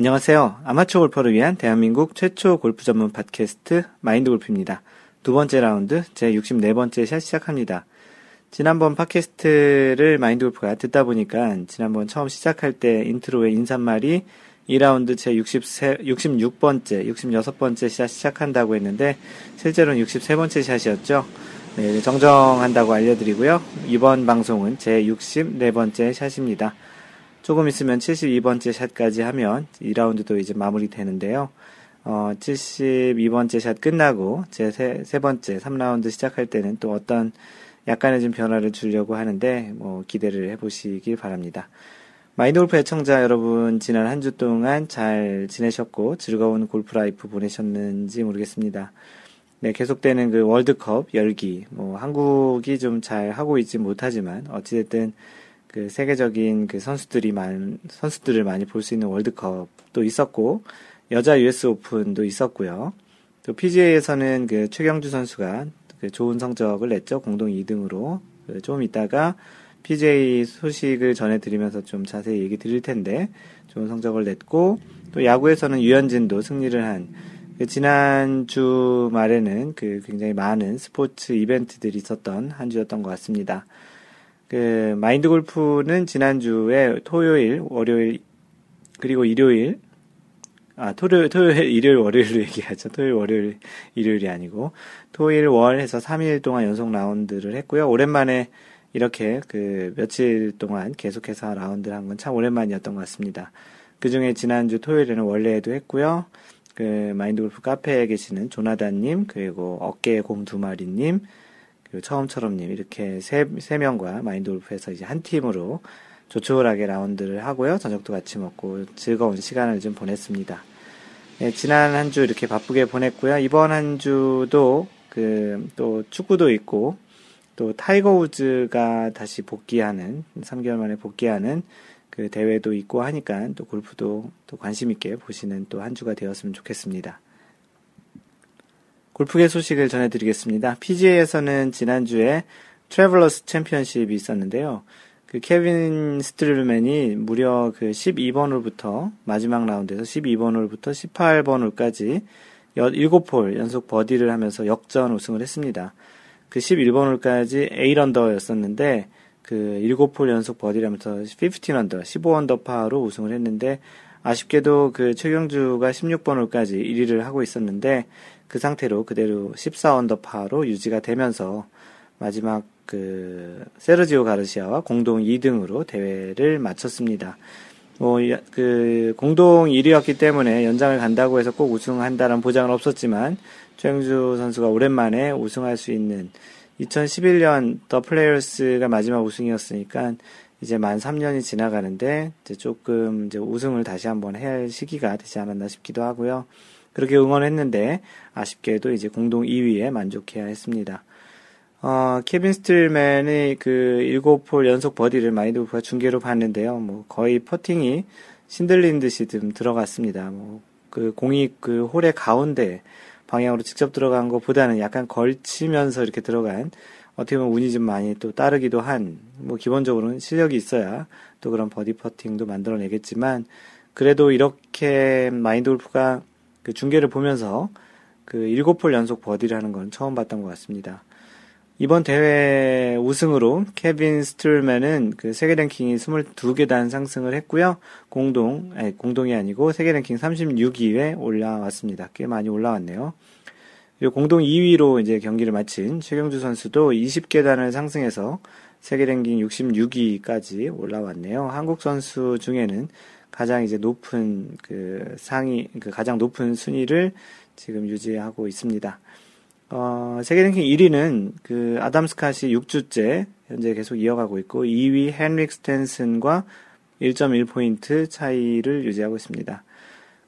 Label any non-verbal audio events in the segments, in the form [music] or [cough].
안녕하세요. 아마추어 골퍼를 위한 대한민국 최초 골프 전문 팟캐스트 마인드 골프입니다. 두 번째 라운드 제 64번째 샷 시작합니다. 지난번 팟캐스트를 마인드 골프가 듣다 보니까 지난번 처음 시작할 때 intro의 인사말이 2라운드 제 63, 66번째, 66번째 샷 시작한다고 했는데 실제로는 63번째 샷이었죠. 네, 정정한다고 알려드리고요. 이번 방송은 제 64번째 샷입니다. 조금 있으면 72번째 샷까지 하면 2라운드도 이제 마무리 되는데요. 어, 72번째 샷 끝나고 제 세, 세 번째 3라운드 시작할 때는 또 어떤 약간의 좀 변화를 주려고 하는데 뭐 기대를 해보시길 바랍니다. 마인드 골프 애청자 여러분 지난 한 주 동안 잘 지내셨고 즐거운 골프 라이프 보내셨는지 모르겠습니다. 네, 계속되는 그 월드컵 열기, 뭐 한국이 좀 잘 하고 있지 못하지만 어찌됐든 그 세계적인 그 선수들이 많, 선수들을 많이 볼 수 있는 월드컵도 있었고, 여자 US 오픈도 있었고요. 또 PGA에서는 그 최경주 선수가 그 좋은 성적을 냈죠. 공동 2등으로. 그 좀 이따가 PGA 소식을 전해드리면서 좀 자세히 얘기 드릴 텐데, 좋은 성적을 냈고, 또 야구에서는 유현진도 승리를 한, 그 지난 주 말에는 그 굉장히 많은 스포츠 이벤트들이 있었던 한 주였던 것 같습니다. 그 마인드 골프는 지난주에 토요일, 월요일 그리고 일요일 아 토요일, 토요일, 일요일, 월요일로 [laughs] 얘기하죠. 토요일, 월요일, 일요일이 아니고 토요일, 월 해서 3일 동안 연속 라운드를 했고요. 오랜만에 이렇게 그 며칠 동안 계속해서 라운드를 한 건 참 오랜만이었던 것 같습니다. 그 중에 지난주 토요일에는 원래에도 했고요. 그 마인드 골프 카페에 계시는 조나단님, 그리고 어깨에 곰두 마리님, 그리고 처음처럼님 이렇게 세, 세 명과 마인드 골프에서 이제 한 팀으로 조촐하게 라운드를 하고요. 저녁도 같이 먹고 즐거운 시간을 좀 보냈습니다. 네, 지난 한 주 이렇게 바쁘게 보냈고요. 이번 한 주도 그 또 축구도 있고 또 타이거 우즈가 다시 복귀하는 3개월 만에 복귀하는 그 대회도 있고 하니까 또 골프도 또 관심 있게 보시는 또 한 주가 되었으면 좋겠습니다. 골프계 소식을 전해드리겠습니다. PGA에서는 지난주에 트래블러스 챔피언십이 있었는데요. 그 케빈 스트릴맨이 무려 그 12번 홀부터 마지막 라운드에서 12번 홀부터 18번 홀까지 7홀 연속 버디를 하면서 역전 우승을 했습니다. 그 11번 홀까지 8언더였었는데 그 7홀 연속 버디를 하면서 15언더, 15언더 파로 우승을 했는데 아쉽게도 그 최경주가 16번 홀까지 1위를 하고 있었는데 그 상태로 그대로 14언더파로 유지가 되면서 마지막 그 세르지오 가르시아와 공동 2등으로 대회를 마쳤습니다. 뭐, 그, 공동 1위였기 때문에 연장을 간다고 해서 꼭 우승한다는 보장은 없었지만, 최영주 선수가 오랜만에 우승할 수 있는 2011년 더 플레이어스가 마지막 우승이었으니까, 이제 만 3년이 지나가는데, 이제 조금 이제 우승을 다시 한번 해야 할 시기가 되지 않았나 싶기도 하고요. 그렇게 응원했는데 아쉽게도 이제 공동 2위에 만족해야 했습니다. 어, 케빈 스틸맨의 그 7홀 연속 버디를 마인드골프가 중계로 봤는데요. 뭐 거의 퍼팅이 신들린 듯이 좀 들어갔습니다. 뭐 그 공이 그 홀의 가운데 방향으로 직접 들어간 것보다는 약간 걸치면서 이렇게 들어간 어떻게 보면 운이 좀 많이 또 따르기도 한 뭐 기본적으로는 실력이 있어야 또 그런 버디 퍼팅도 만들어내겠지만 그래도 이렇게 마인드 골프가 그 중계를 보면서 그 7홀 연속 버디를 하는 건 처음 봤던 것 같습니다. 이번 대회 우승으로 케빈 스트릴맨은 그 세계 랭킹이 22계단 상승을 했고요. 공동, 아니, 공동이 아니고 세계 랭킹 36위에 올라왔습니다. 꽤 많이 올라왔네요. 그리고 공동 2위로 이제 경기를 마친 최경주 선수도 20계단을 상승해서 세계 랭킹 66위까지 올라왔네요. 한국 선수 중에는 가장 이제 높은 그 상위, 그 가장 높은 순위를 지금 유지하고 있습니다. 어, 세계 랭킹 1위는 그 아담 스캇이 6주째 현재 계속 이어가고 있고 2위 헨릭 스탠슨과 1.1포인트 차이를 유지하고 있습니다.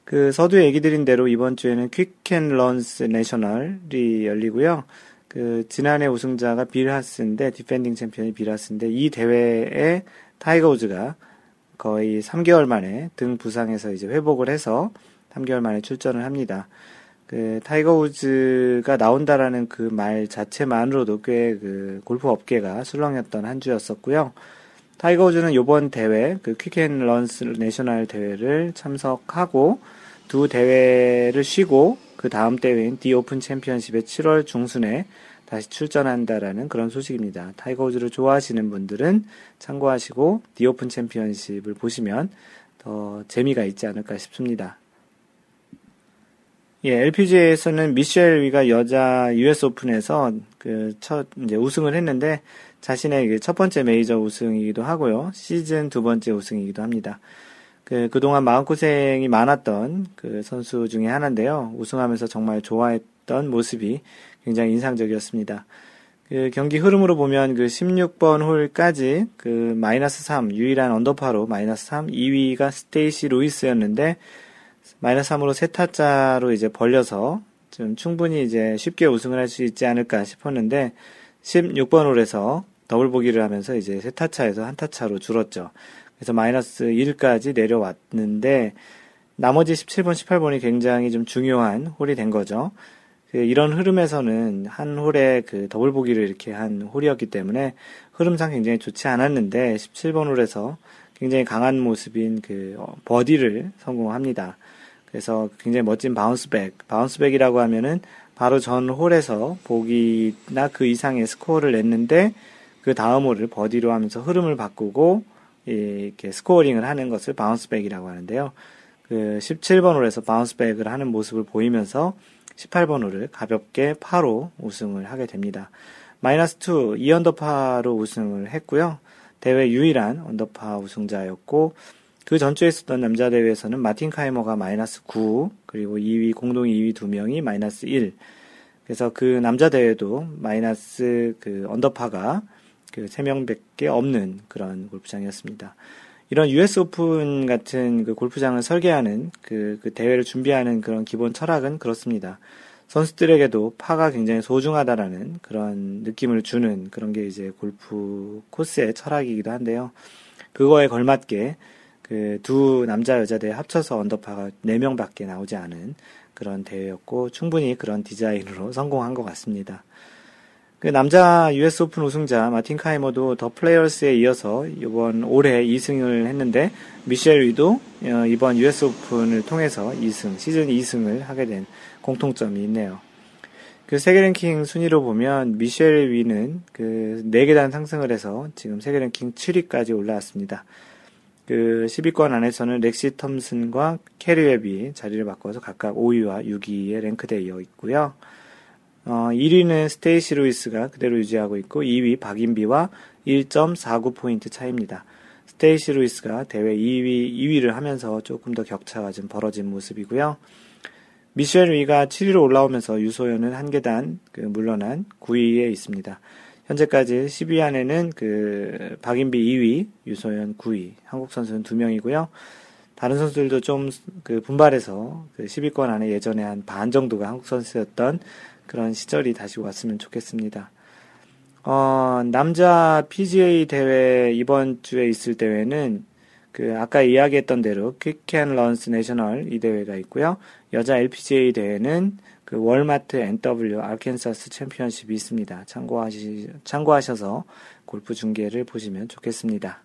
그 서두에 얘기 드린 대로 이번 주에는 Quicken Loans National이 열리고요. 그 지난해 우승자가 빌 하스인데 디펜딩 챔피언이 빌 하스인데 이 대회에 타이거 우즈가 거의 3개월 만에 등 부상에서 이제 회복을 해서 3개월 만에 출전을 합니다. 그 타이거 우즈가 나온다라는 그 말 자체만으로도 꽤 그 골프 업계가 술렁였던 한 주였었고요. 타이거 우즈는 이번 대회 그 Quicken Loans National 대회를 참석하고 두 대회를 쉬고 그 다음 대회인 디 오픈 챔피언십의 7월 중순에 다시 출전한다라는 그런 소식입니다. 타이거 우즈를 좋아하시는 분들은 참고하시고 디 오픈 챔피언십을 보시면 더 재미가 있지 않을까 싶습니다. 예, LPGA에서는 미셸 위가 여자 US 오픈에서 그 첫 이제 우승을 했는데 자신의 첫 번째 메이저 우승이기도 하고요. 시즌 두 번째 우승이기도 합니다. 그, 그동안 마음고생이 많았던 그 선수 중에 하나인데요. 우승하면서 정말 좋아했던 모습이 굉장히 인상적이었습니다. 그 경기 흐름으로 보면 그 16번 홀까지 그 마이너스 3, 유일한 언더파로 마이너스 3, 2위가 스테이시 루이스였는데 마이너스 3으로 세 타차로 이제 벌려서 좀 충분히 이제 쉽게 우승을 할 수 있지 않을까 싶었는데 16번 홀에서 더블 보기를 하면서 이제 세 타차에서 한 타차로 줄었죠. 그래서 마이너스 1까지 내려왔는데 나머지 17번, 18번이 굉장히 좀 중요한 홀이 된 거죠. 그 이런 흐름에서는 한 홀에 그 더블 보기를 이렇게 한 홀이었기 때문에 흐름상 굉장히 좋지 않았는데 17번 홀에서 굉장히 강한 모습인 그 어, 버디를 성공합니다. 그래서 굉장히 멋진 bounce back, bounce back이라고 하면은 바로 전 홀에서 보기나 그 이상의 스코어를 냈는데 그 다음 홀을 버디로 하면서 흐름을 바꾸고 이렇게 scoring을 하는 것을 bounce back이라고 하는데요. 그 17번 홀에서 bounce back을 하는 모습을 보이면서 18번 홀을 가볍게 파로 우승을 하게 됩니다. 마이너스 2, 2언더파로 우승을 했고요. 대회 유일한 언더파 우승자였고 그 전주에 있었던 남자 대회에서는 마틴 카이머가 마이너스 9 그리고 2위 공동 2위 두 명이 마이너스 1 그래서 그 남자 대회도 마이너스 그 언더파가 그 3명밖에 없는 그런 골프장이었습니다. 이런 US 오픈 같은 그 골프장을 설계하는 그, 그 대회를 준비하는 그런 기본 철학은 그렇습니다. 선수들에게도 파가 굉장히 소중하다라는 그런 느낌을 주는 그런 게 이제 골프 코스의 철학이기도 한데요. 그거에 걸맞게 그 두 남자 여자 대회 합쳐서 언더파가 4명밖에 나오지 않은 그런 대회였고 충분히 그런 디자인으로 성공한 것 같습니다. 그 남자 US 오픈 우승자 마틴 카이머도 더 플레이어스에 이어서 이번 올해 2승을 했는데 미셸 위도 어, 이번 US 오픈을 통해서 2승, 시즌 2승을 하게 된 공통점이 있네요. 그 세계 랭킹 순위로 보면 미셸 위는 그 4계단 상승을 해서 지금 세계 랭킹 7위까지 올라왔습니다. 그 10위권 안에서는 렉시 톰슨과 캐리 웹이 자리를 바꿔서 각각 5위와 6위에 랭크되어 있고요. 어, 1위는 스테이시 루이스가 그대로 유지하고 있고 2위 박인비와 1.49포인트 차입니다. 스테이시 루이스가 대회 2위, 2위를 하면서 조금 더 격차가 좀 벌어진 모습이고요. 미셸 위가 7위로 올라오면서 유소연은 한 계단 그 물러난 9위에 있습니다. 현재까지 10위 안에는 그 박인비 2위, 유소연 9위, 한국 선수는 2명이고요. 다른 선수들도 좀 그 분발해서 그 10위권 안에 예전에 한 반 정도가 한국 선수였던 그런 시절이 다시 왔으면 좋겠습니다. 어, 남자 PGA 대회 이번 주에 있을 대회는 그 아까 이야기했던 대로 Quicken Loans National 이 대회가 있고요. 여자 LPGA 대회는 그 월마트 NW Arkansas 챔피언십이 있습니다. 참고하시 참고하셔서 골프 중계를 보시면 좋겠습니다.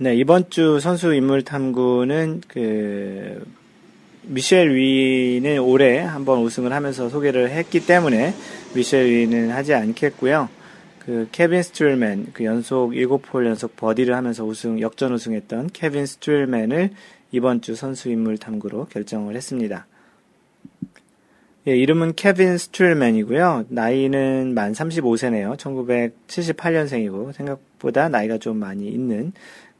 네, 이번 주 선수 인물 탐구는 그 미셸 위는 올해 한번 우승을 하면서 소개를 했기 때문에 미셸 위는 하지 않겠고요. 그 케빈 스트릴맨 그 연속 7홀 연속 버디를 하면서 우승 역전 우승했던 케빈 스트릴맨을 이번 주 선수 인물 탐구로 결정을 했습니다. 예, 이름은 케빈 스트룰맨이고요. 나이는 만 35세네요. 1978년생이고 생각보다 나이가 좀 많이 있는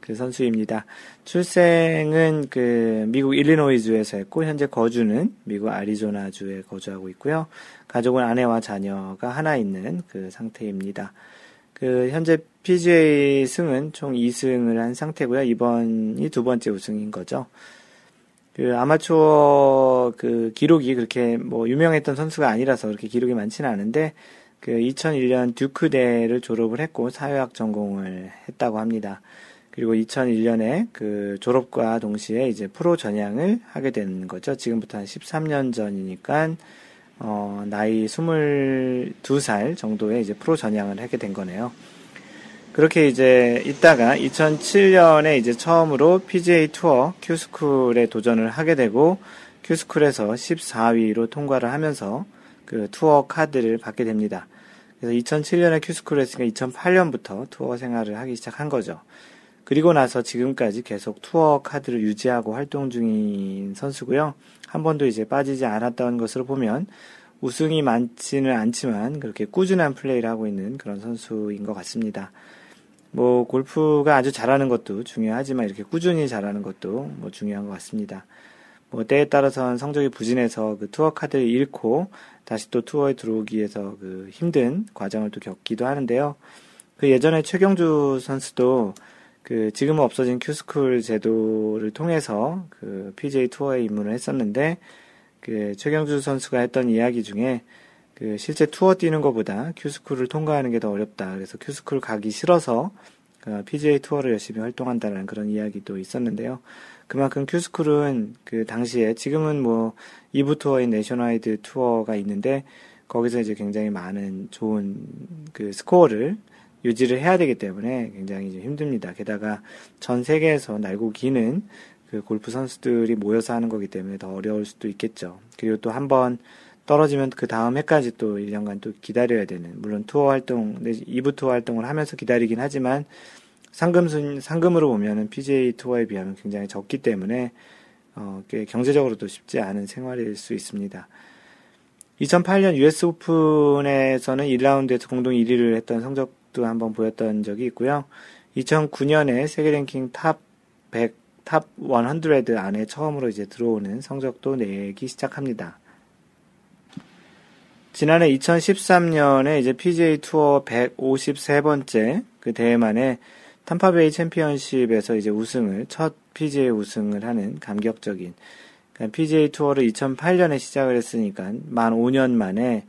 그 선수입니다. 출생은 그 미국 일리노이주에서 했고 현재 거주는 미국 아리조나주에 거주하고 있고요. 가족은 아내와 자녀가 하나 있는 그 상태입니다. 그 현재 PGA 승은 총 2승을 한 상태고요. 이번이 두 번째 우승인 거죠. 그 아마추어 그 기록이 그렇게 뭐 유명했던 선수가 아니라서 그렇게 기록이 많지는 않은데 그 2001년 듀크대를 졸업을 했고 사회학 전공을 했다고 합니다. 그리고 2001년에 그 졸업과 동시에 이제 프로 전향을 하게 되는 거죠. 지금부터 한 13년 전이니까 어, 나이 22살 정도에 이제 프로 전향을 하게 된 거네요. 그렇게 이제 있다가 2007년에 이제 처음으로 PGA 투어 Q-School에 도전을 하게 되고 Q-School에서 14위로 통과를 하면서 그 투어 카드를 받게 됩니다. 그래서 2007년에 Q-School을 했으니까 2008년부터 투어 생활을 하기 시작한 거죠. 그리고 나서 지금까지 계속 투어 카드를 유지하고 활동 중인 선수고요. 한 번도 이제 빠지지 않았던 것으로 보면 우승이 많지는 않지만 그렇게 꾸준한 플레이를 하고 있는 그런 선수인 것 같습니다. 뭐 골프가 아주 잘하는 것도 중요하지만 이렇게 꾸준히 잘하는 것도 뭐 중요한 것 같습니다. 뭐 때에 따라서는 성적이 부진해서 그 투어 카드를 잃고 다시 또 투어에 들어오기 위해서 그 힘든 과정을 또 겪기도 하는데요. 그 예전에 최경주 선수도 그 지금은 없어진 Q-School 제도를 통해서 그 PGA 투어에 입문을 했었는데 그 최경주 선수가 했던 이야기 중에 그 실제 투어 뛰는 것보다 Q school을 통과하는 게 더 어렵다. 그래서 Q school 가기 싫어서 그 PGA 투어를 열심히 활동한다는 그런 이야기도 있었는데요. 그만큼 Q school은 그 당시에 지금은 뭐 2부 투어인 Nationwide 투어가 있는데 거기서 이제 굉장히 많은 좋은 그 스코어를 유지를 해야 되기 때문에 굉장히 힘듭니다. 게다가 전 세계에서 날고 기는 그 골프 선수들이 모여서 하는 거기 때문에 더 어려울 수도 있겠죠. 그리고 또 한 번 떨어지면 그 다음 해까지 또 1년간 또 기다려야 되는, 물론 투어 활동, 2부 투어 활동을 하면서 기다리긴 하지만, 상금 순, 상금으로 보면은 PGA 투어에 비하면 굉장히 적기 때문에, 어, 꽤 경제적으로도 쉽지 않은 생활일 수 있습니다. 2008년 US 오픈에서는 1라운드에서 공동 1위를 했던 성적 도 한번 보였던 적이 있고요. 2009년에 세계 랭킹 top 100, top 100 안에 처음으로 이제 들어오는 성적도 내기 시작합니다. 지난해 2013년에 이제 PGA 투어 153번째 그 대회 만에 탐파베이 챔피언십에서 이제 우승을 첫 PGA 우승을 하는 감격적인 그러니까 PGA 투어를 2008년에 시작을 했으니까 만 5년 만에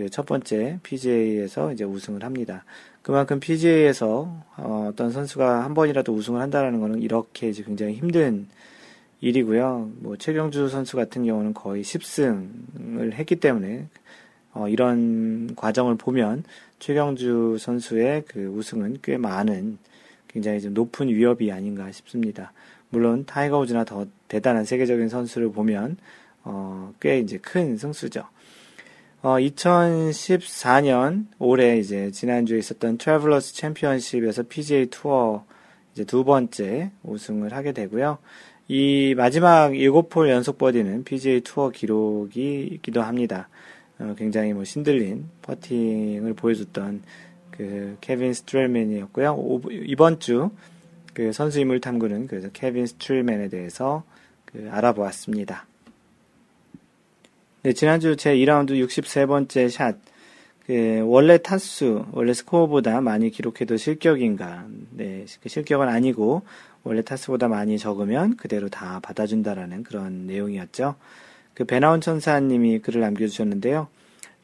그 첫 번째 PGA에서 이제 우승을 합니다. 그만큼 PGA에서 어, 떤 선수가 한 번이라도 우승을 한다라는 것은 이렇게 이제 굉장히 힘든 일이고요. 뭐 최경주 선수 같은 경우는 거의 10승을 했기 때문에 어, 이런 과정을 보면 최경주 선수의 그 우승은 꽤 많은 굉장히 좀 높은 위업이 아닌가 싶습니다. 물론 타이거 우즈나 더 대단한 세계적인 선수를 보면 어, 꽤 이제 큰 승수죠. 어, 2014년 올해 이제 지난주에 있었던 트래블러스 챔피언십에서 PGA 투어 이제 두 번째 우승을 하게 되고요. 이 마지막 7홀 연속 버디는 PGA 투어 기록이기도 합니다. 어, 굉장히 뭐 신들린 퍼팅을 보여줬던 그 케빈 스트렐맨이었고요. 이번 주 그 선수 인물 탐구는 그래서 케빈 스트렐맨에 대해서 그 알아보았습니다. 네, 지난주 제 2라운드 63번째 샷. 그 원래 타수, 원래 스코어보다 많이 기록해도 실격인가? 네, 그 실격은 아니고 원래 타수보다 많이 적으면 그대로 다 받아준다라는 그런 내용이었죠. 그 배나온 천사님이 글을 남겨주셨는데요.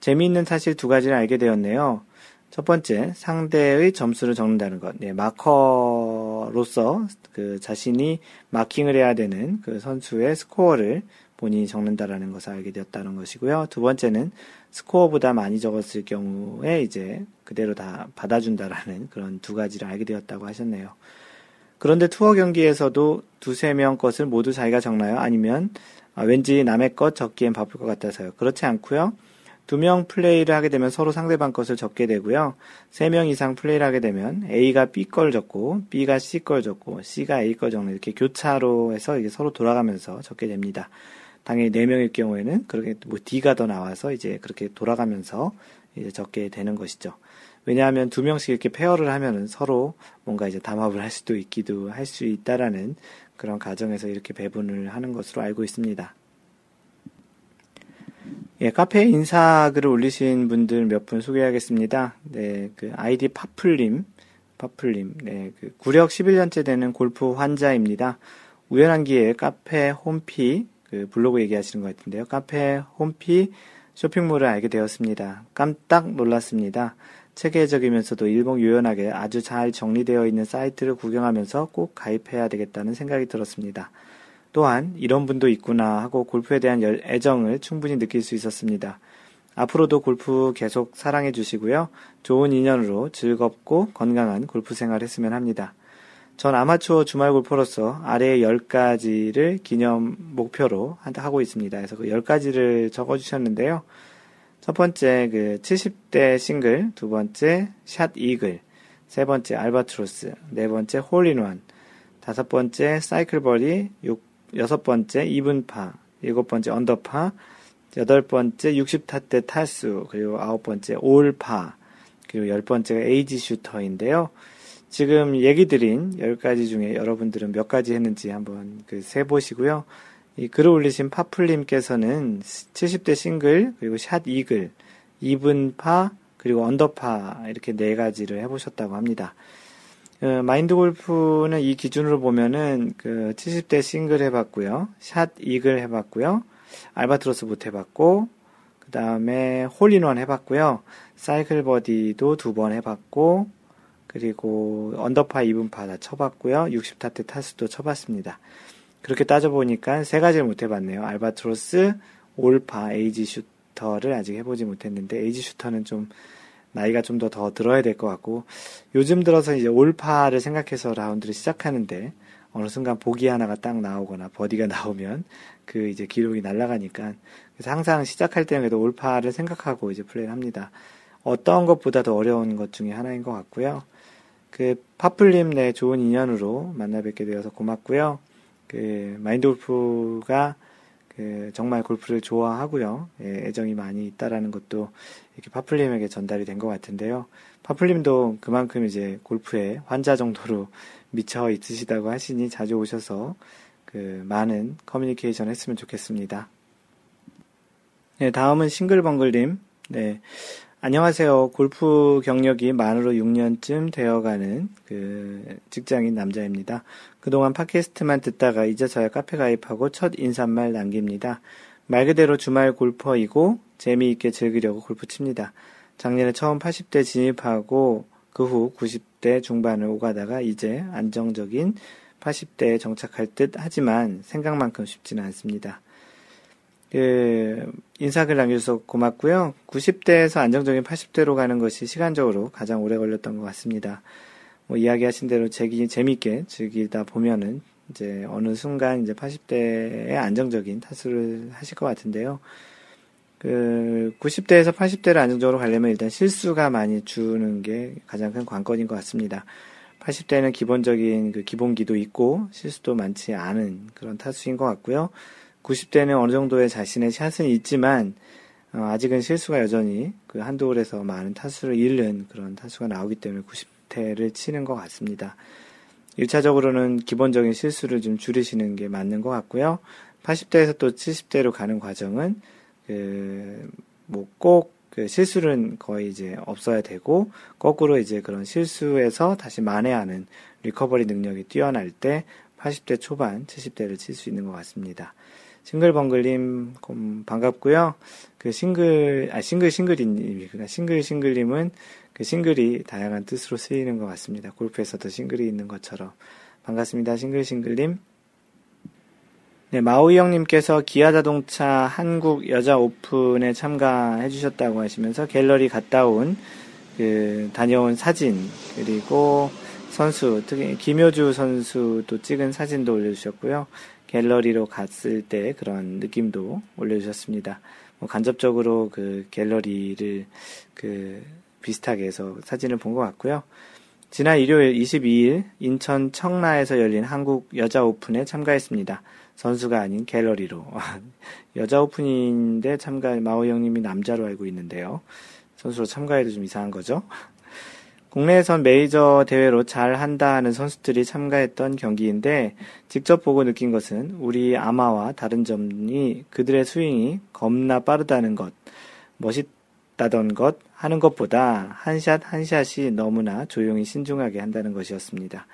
재미있는 사실 두 가지를 알게 되었네요. 첫 번째, 상대의 점수를 적는다는 것. 네, 마커로서 그 자신이 마킹을 해야 되는 그 선수의 스코어를 본인이 적는다라는 것을 알게 되었다는 것이고요. 두 번째는 스코어보다 많이 적었을 경우에 이제 그대로 다 받아준다라는 그런 두 가지를 알게 되었다고 하셨네요. 그런데 투어 경기에서도 두세 명 것을 모두 자기가 적나요? 아니면 아, 왠지 남의 것 적기엔 바쁠 것 같아서요. 그렇지 않고요. 두 명 플레이를 하게 되면 서로 상대방 것을 적게 되고요. 세 명 이상 플레이를 하게 되면 A가 B 걸 적고 B가 C 걸 적고 C가 A 걸 적는 이렇게 교차로 해서 이게 서로 돌아가면서 적게 됩니다. 당연히 네 명일 경우에는 그렇게 뭐 D가 더 나와서 이제 그렇게 돌아가면서 이제 적게 되는 것이죠. 왜냐하면 두 명씩 이렇게 페어를 하면은 서로 뭔가 이제 담합을 할 수도 있기도 할 수 있다라는 그런 가정에서 이렇게 배분을 하는 것으로 알고 있습니다. 예, 카페에 인사 글을 올리신 분들 몇 분 소개하겠습니다. 네, 그 아이디 파플님, 파플님, 네, 그 구력 11년째 되는 골프 환자입니다. 우연한 기회에 카페 홈피, 그 블로그 얘기하시는 것 같은데요. 카페 홈피 쇼핑몰을 알게 되었습니다. 깜딱 놀랐습니다. 체계적이면서도 일목요연하게 아주 잘 정리되어 있는 사이트를 구경하면서 꼭 가입해야 되겠다는 생각이 들었습니다. 또한 이런 분도 있구나 하고 골프에 대한 애정을 충분히 느낄 수 있었습니다. 앞으로도 골프 계속 사랑해 주시고요. 좋은 인연으로 즐겁고 건강한 골프 생활 했으면 합니다. 전 아마추어 주말 골퍼로서 아래 10가지를 기념 목표로 하고 있습니다. 그래서 그 10가지를 적어 주셨는데요. 첫 번째 그 70대 싱글, 두 번째 샷 이글, 세 번째 알바트로스, 네 번째 홀인원, 다섯 번째 사이클 버디, 육, 여섯 번째 이븐파, 일곱 번째 언더파, 여덟 번째 60타 대 타수, 그리고 아홉 번째 all par, 그리고 열 번째가 age shooter인데요. 지금 얘기 드린 열 가지 중에 여러분들은 몇 가지 했는지 한번 그 세보시고요. 이 글을 올리신 파플님께서는 70대 싱글, 그리고 샷 이글, 이븐파, 그리고 언더파, 이렇게 네 가지를 해보셨다고 합니다. 어, 마인드 골프는 이 기준으로 보면은 그 70대 싱글 해봤고요. 샷 이글 해봤고요. 알바트로스 못 해봤고, 그 다음에 홀인원 해봤고요. 사이클 버디도 두 번 해봤고, 그리고 언더파, 이븐파 다 쳐봤고요. 60타 대 타수도 쳐봤습니다. 그렇게 따져보니까 세 가지를 못 해봤네요. 알바트로스, all par, age shooter를 아직 해보지 못했는데, age shooter는 좀 나이가 좀더더 들어야 될 것 같고, 요즘 들어서 이제 올파를 생각해서 라운드를 시작하는데, 어느 순간 보기 하나가 딱 나오거나 버디가 [laughs] 나오면 그 이제 기록이 날아가니까 그래서 항상 시작할 때는 그래도 올파를 생각하고 이제 플레이를 합니다. 어떤 것보다도 어려운 것 중에 하나인 것 같고요. 그 파플님 내 좋은 인연으로 만나 뵙게 되어서 고맙고요. 그 마인드 골프가 그 정말 골프를 좋아하고요. 예, 애정이 많이 있다라는 것도 이렇게 파플님에게 전달이 된 것 같은데요. 파플님도 그만큼 이제 골프에 환자 정도로 [laughs] 미쳐 있으시다고 하시니 자주 오셔서 그 많은 커뮤니케이션 했으면 좋겠습니다. 네, 다음은 싱글벙글님. 네. 안녕하세요. 골프 경력이 만으로 6년쯤 되어가는 그 직장인 남자입니다. 그동안 팟캐스트만 듣다가 이제서야 카페 가입하고 첫 인사말 남깁니다. 말 그대로 주말 골퍼이고 재미있게 즐기려고 골프 칩니다. 작년에 처음 80대 진입하고 그 후 90대 중반을 오가다가 이제 안정적인 80대에 정착할 듯 하지만 생각만큼 쉽지는 않습니다. 그 인사글 남겨주셔서 고맙고요. 90대에서 안정적인 80대로 가는 것이 시간적으로 가장 오래 걸렸던 것 같습니다. 뭐 이야기하신 대로 재기 재밌게 즐기다 보면은 이제 어느 순간 이제 80대에 안정적인 타수를 하실 것 같은데요. 그 90대에서 80대를 안정적으로 가려면 일단 실수가 많이 주는 게 가장 큰 관건인 것 같습니다. 80대는 기본적인 그 기본기도 있고 실수도 많지 않은 그런 타수인 것 같고요. 90대는 어느 정도의 자신의 샷은 있지만 어, 아직은 실수가 여전히 그 한두 홀에서 많은 타수를 잃는 그런 타수가 나오기 때문에 90대를 치는 것 같습니다. 1차적으로는 기본적인 실수를 좀 줄이시는 게 맞는 것 같고요. 80대에서 또 70대로 가는 과정은 그 뭐 꼭 그 실수는 거의 이제 없어야 되고 거꾸로 이제 그런 실수에서 다시 만회하는 recovery 능력이 뛰어날 때 80대 초반, 70대를 칠 수 있는 것 같습니다. 싱글벙글님 반갑고요. 그 싱글 아 싱글 싱글님이구나 싱글 싱글님은 그 싱글이 다양한 뜻으로 쓰이는 것 같습니다. 골프에서도 싱글이 있는 것처럼 반갑습니다. 싱글 싱글님. 네, 마오이 형님께서 기아 자동차 한국 여자 오픈에 참가해 주셨다고 하시면서 갤러리 갔다 온, 그, 다녀온 사진, 그리고 선수, 특히 김효주 선수도 찍은 사진도 올려주셨고요. 갤러리로 갔을 때 그런 느낌도 올려주셨습니다. 뭐 간접적으로 그 갤러리를 그 비슷하게 해서 사진을 본 것 같고요. 지난 일요일 22일 인천 청라에서 열린 한국 여자 오픈에 참가했습니다. 선수가 아닌 갤러리로. [laughs] 여자 오픈인데 참가, 마오 형님이 남자로 알고 있는데요. 선수로 참가해도 좀 이상한 거죠. 국내에선 메이저 대회로 잘 한다 하는 선수들이 참가했던 경기인데 직접 보고 느낀 것은 우리 아마와 다른 점이 그들의 스윙이 겁나 빠르다는 것, 멋있다던 것 하는 것보다 한 샷 한 샷이 너무나 조용히 신중하게 한다는 것이었습니다.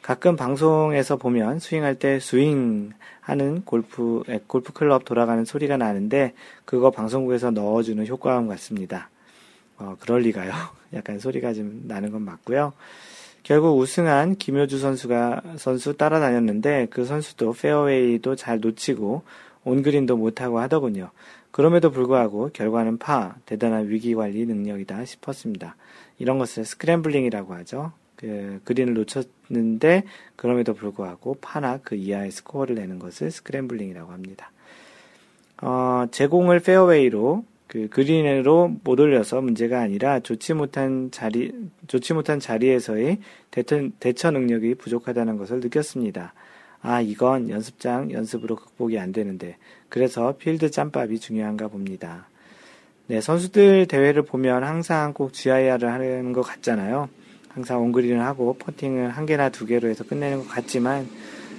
가끔 방송에서 보면 스윙할 때 스윙 하는 골프, 골프 클럽 돌아가는 소리가 나는데 그거 방송국에서 넣어주는 효과음 같습니다. 어, 그럴 리가요. [laughs] 약간 소리가 좀 나는 건 맞고요. 결국 우승한 김효주 선수가 선수 따라다녔는데 그 선수도 페어웨이도 잘 놓치고 온그린도 못하고 하더군요. 그럼에도 불구하고 결과는 파, 대단한 위기 관리 능력이다 싶었습니다. 이런 것을 scrambling이라고 하죠. 그 그린을 놓쳤는데 그럼에도 불구하고 파나 그 이하의 스코어를 내는 것을 scrambling이라고 합니다. 어, 제 공을 페어웨이로 그 그린으로 못 올려서 문제가 아니라 좋지 못한 자리 좋지 못한 자리에서의 대처, 대처 능력이 부족하다는 것을 느꼈습니다. 아 이건 연습장 연습으로 극복이 안 되는데 그래서 필드 짬밥이 중요한가 봅니다. 네 선수들 대회를 보면 항상 꼭 GIR을 하는 것 같잖아요. 항상 온그린을 하고 퍼팅을 한 개나 두 개로 해서 끝내는 것 같지만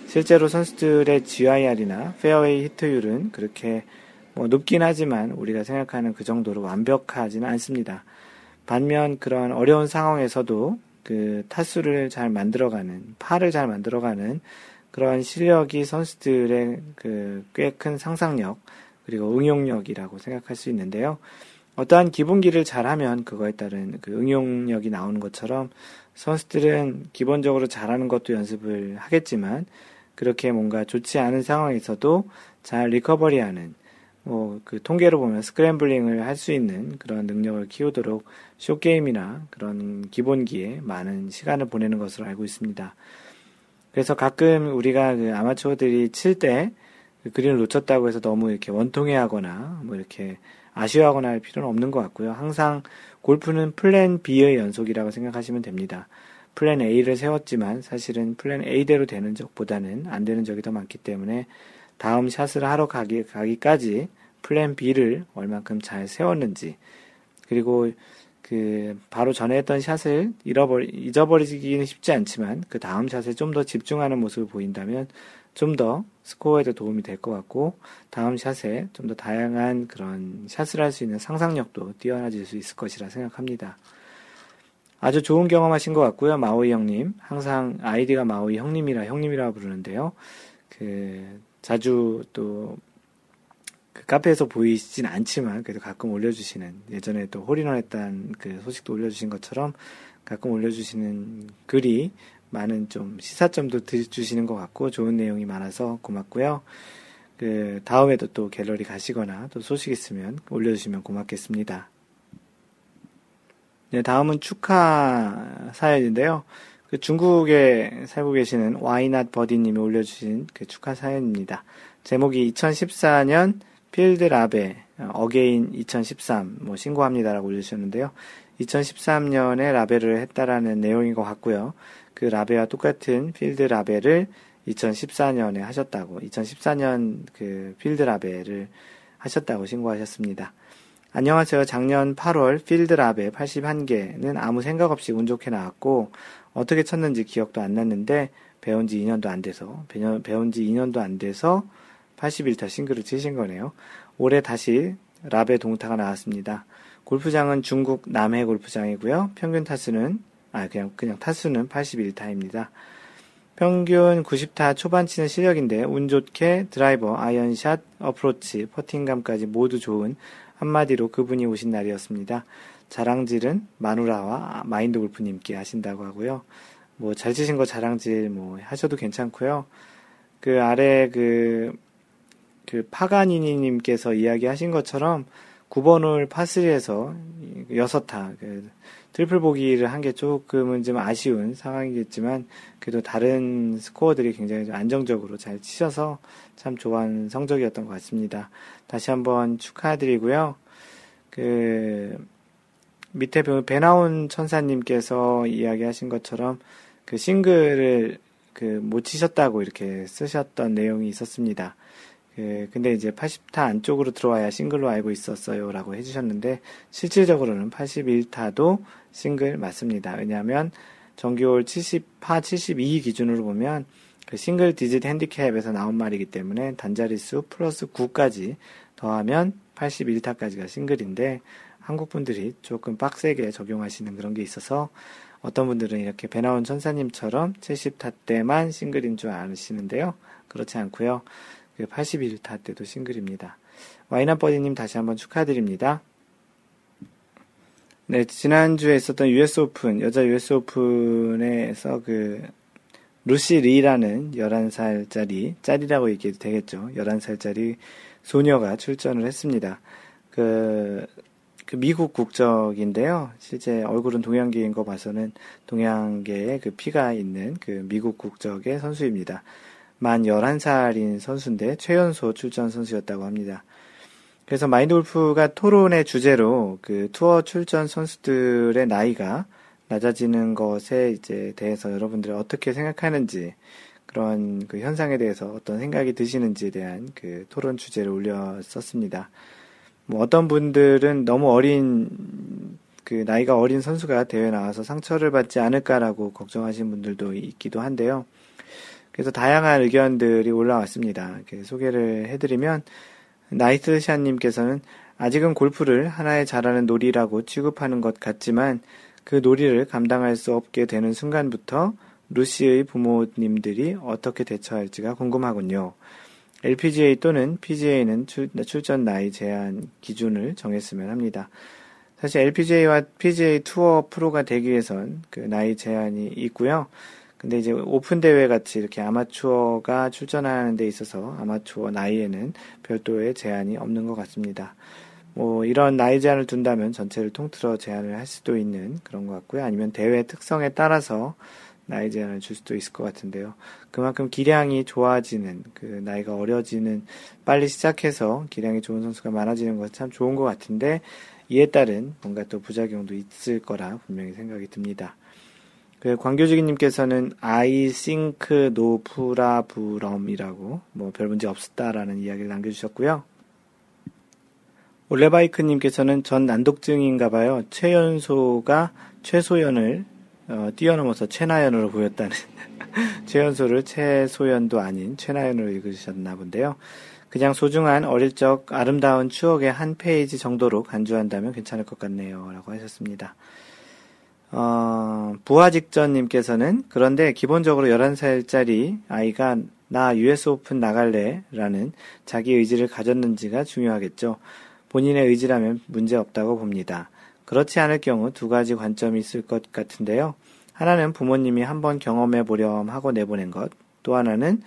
실제로 선수들의 GIR이나 페어웨이 hit율은 그렇게 뭐 높긴 하지만 우리가 생각하는 그 정도로 완벽하지는 않습니다. 반면 그런 어려운 상황에서도 그 타수를 잘 만들어가는 파를 잘 만들어가는 그런 실력이 선수들의 그 꽤 큰 상상력 그리고 응용력이라고 생각할 수 있는데요. 어떠한 기본기를 잘하면 그거에 따른 그 응용력이 나오는 것처럼 선수들은 기본적으로 잘하는 것도 연습을 하겠지만 그렇게 뭔가 좋지 않은 상황에서도 잘 리커버리하는 뭐 그 통계로 보면 스크램블링을 할 수 있는 그런 능력을 키우도록 쇼게임이나 그런 기본기에 많은 시간을 보내는 것으로 알고 있습니다. 그래서 가끔 우리가 그 아마추어들이 칠 때 그 그린을 놓쳤다고 해서 너무 이렇게 원통해 하거나 뭐 이렇게 아쉬워하거나 할 필요는 없는 것 같고요. 항상 골프는 plan B의 연속이라고 생각하시면 됩니다. plan A를 세웠지만 사실은 plan A대로 되는 적보다는 안 되는 적이 더 많기 때문에 다음 샷을 하러 가기, 가기까지 plan B를 얼만큼 잘 세웠는지 그리고 그 바로 전에 했던 샷을 잃어버리 잊어버리기는 쉽지 않지만 그 다음 샷에 좀 더 집중하는 모습을 보인다면 좀 더 스코어에도 도움이 될 것 같고 다음 샷에 좀 더 다양한 그런 샷을 할 수 있는 상상력도 뛰어나질 수 있을 것이라 생각합니다. 아주 좋은 경험하신 것 같고요. 마오이 형님. 항상 아이디가 마오이 형님이라 형님이라 부르는데요. 그 자주 또 그 카페에서 보이진 않지만 그래도 가끔 올려주시는 예전에 또 홀인원 했다는 그 소식도 올려주신 것처럼 가끔 올려주시는 글이 많은 좀 시사점도 주시는 것 같고 좋은 내용이 많아서 고맙고요. 그 다음에도 또 갤러리 가시거나 또 소식 있으면 올려주시면 고맙겠습니다. 네, 다음은 축하 사연인데요. 그 중국에 살고 계시는 와이낫 버디님이 올려주신 그 축하 사연입니다. 제목이 2014년 필드 라베 again 2013 뭐 신고합니다라고 올려주셨는데요. 2013년에 라베를 했다라는 내용인 것 같고요. 그 라베와 똑같은 필드 라베를 2014년에 하셨다고 2014년 그 필드 라베를 하셨다고 신고하셨습니다. 안녕하세요. 작년 8월 필드 라베 81개는 아무 생각 없이 운 좋게 나왔고 어떻게 쳤는지 기억도 안 났는데 배운 지 2년도 안 돼서 배운 지 2년도 안 돼서 81타 싱글을 치신 거네요. 올해 다시 라베 동타가 나왔습니다. 골프장은 중국 남해 골프장이고요. 평균 타수는 아 그냥 그냥 타수는 81타입니다. 평균 90타 초반 치는 실력인데 운 좋게 드라이버, 아이언샷, 어프로치, 퍼팅감까지 모두 좋은 한마디로 그분이 오신 날이었습니다. 자랑질은 마누라와 마인드 골프님께 하신다고 하고요. 뭐 잘 치신 거 자랑질 뭐 하셔도 괜찮고요. 그 아래 그 그 파가니니님께서 이야기하신 것처럼 9번을 파3에서 6타, 그 트리플 보기를 한 게 조금은 좀 아쉬운 상황이겠지만, 그래도 다른 스코어들이 굉장히 안정적으로 잘 치셔서 참 좋은 성적이었던 것 같습니다. 다시 한번 축하드리고요. 그, 밑에 배나온 천사님께서 이야기하신 것처럼 그 싱글을 그못 치셨다고 이렇게 쓰셨던 내용이 있었습니다. 예, 근데 이제 80타 안쪽으로 들어와야 싱글로 알고 있었어요. 라고 해주셨는데, 실질적으로는 81타도 싱글 맞습니다. 왜냐하면 정규홀 70파 72 기준으로 보면 그 싱글 디짓 핸디캡에서 나온 말이기 때문에 단자릿수 플러스 9까지 더하면 81타까지가 싱글인데, 한국 분들이 조금 빡세게 적용하시는 그런 게 있어서 어떤 분들은 이렇게 배나온 천사님처럼 70타 때만 싱글인 줄 아시는데요. 그렇지 않고요. 81타 그 대도 싱글입니다. 와이나버디님 다시 한번 축하드립니다. 네, 지난주에 있었던 US 오픈, 여자 US 오픈에서 그 루시 리라는 11살짜리, 짤이라고 얘기해도 되겠죠. 11살짜리 소녀가 출전을 했습니다. 그, 그 미국 국적인데요. 실제 얼굴은 동양계인 거 봐서는 동양계에 그 피가 있는 그 미국 국적의 선수입니다. 만 11살인 선수인데 최연소 출전 선수였다고 합니다. 그래서 마인드 골프가 토론의 주제로 그 투어 출전 선수들의 나이가 낮아지는 것에 이제 대해서 여러분들이 어떻게 생각하는지 그런 그 현상에 대해서 어떤 생각이 드시는지에 대한 그 토론 주제를 올렸었습니다. 뭐 어떤 분들은 너무 어린 그 나이가 어린 선수가 대회 나와서 상처를 받지 않을까라고 걱정하시는 분들도 있기도 한데요. 그래서 다양한 의견들이 올라왔습니다. 소개를 해드리면 나이트샤님께서는 아직은 골프를 하나의 잘하는 놀이라고 취급하는 것 같지만 그 놀이를 감당할 수 없게 되는 순간부터 루시의 부모님들이 어떻게 대처할지가 궁금하군요. LPGA 또는 PGA는 출, 전 나이 제한 기준을 정했으면 합니다. 사실 LPGA와 PGA 투어 프로가 되기 위해선 그 나이 제한이 있고요. 근데 이제 오픈 대회 같이 이렇게 아마추어가 출전하는 데 있어서 아마추어 나이에는 별도의 제한이 없는 것 같습니다. 뭐 이런 나이 제한을 둔다면 전체를 통틀어 제한을 할 수도 있는 그런 것 같고요. 아니면 대회 특성에 따라서 나이 제한을 줄 수도 있을 것 같은데요. 그만큼 기량이 좋아지는, 그 나이가 어려지는, 빨리 시작해서 기량이 좋은 선수가 많아지는 것 참 좋은 것 같은데, 이에 따른 뭔가 또 부작용도 있을 거라 분명히 생각이 듭니다. 그 광교지기님께서는 I think no problem이라고 뭐 별 문제 없었다라는 이야기를 남겨주셨고요. 올레바이크님께서는 전 난독증인가 봐요. 최연소가 최소연을 어, 뛰어넘어서 최나연으로 보였다는 [laughs] 최연소를 최소연도 아닌 최나연으로 읽으셨나 본데요. 그냥 소중한 어릴 적 아름다운 추억의 한 페이지 정도로 간주한다면 괜찮을 것 같네요. 라고 하셨습니다. 어, 부하 직전님께서는 그런데 기본적으로 11살짜리 아이가 나 US 오픈 나갈래 라는 자기 의지를 가졌는지가 중요하겠죠. 본인의 의지라면 문제 없다고 봅니다. 그렇지 않을 경우 두 가지 관점이 있을 것 같은데요. 하나는 부모님이 한번 경험해 보렴 하고 내보낸 것, 또 하나는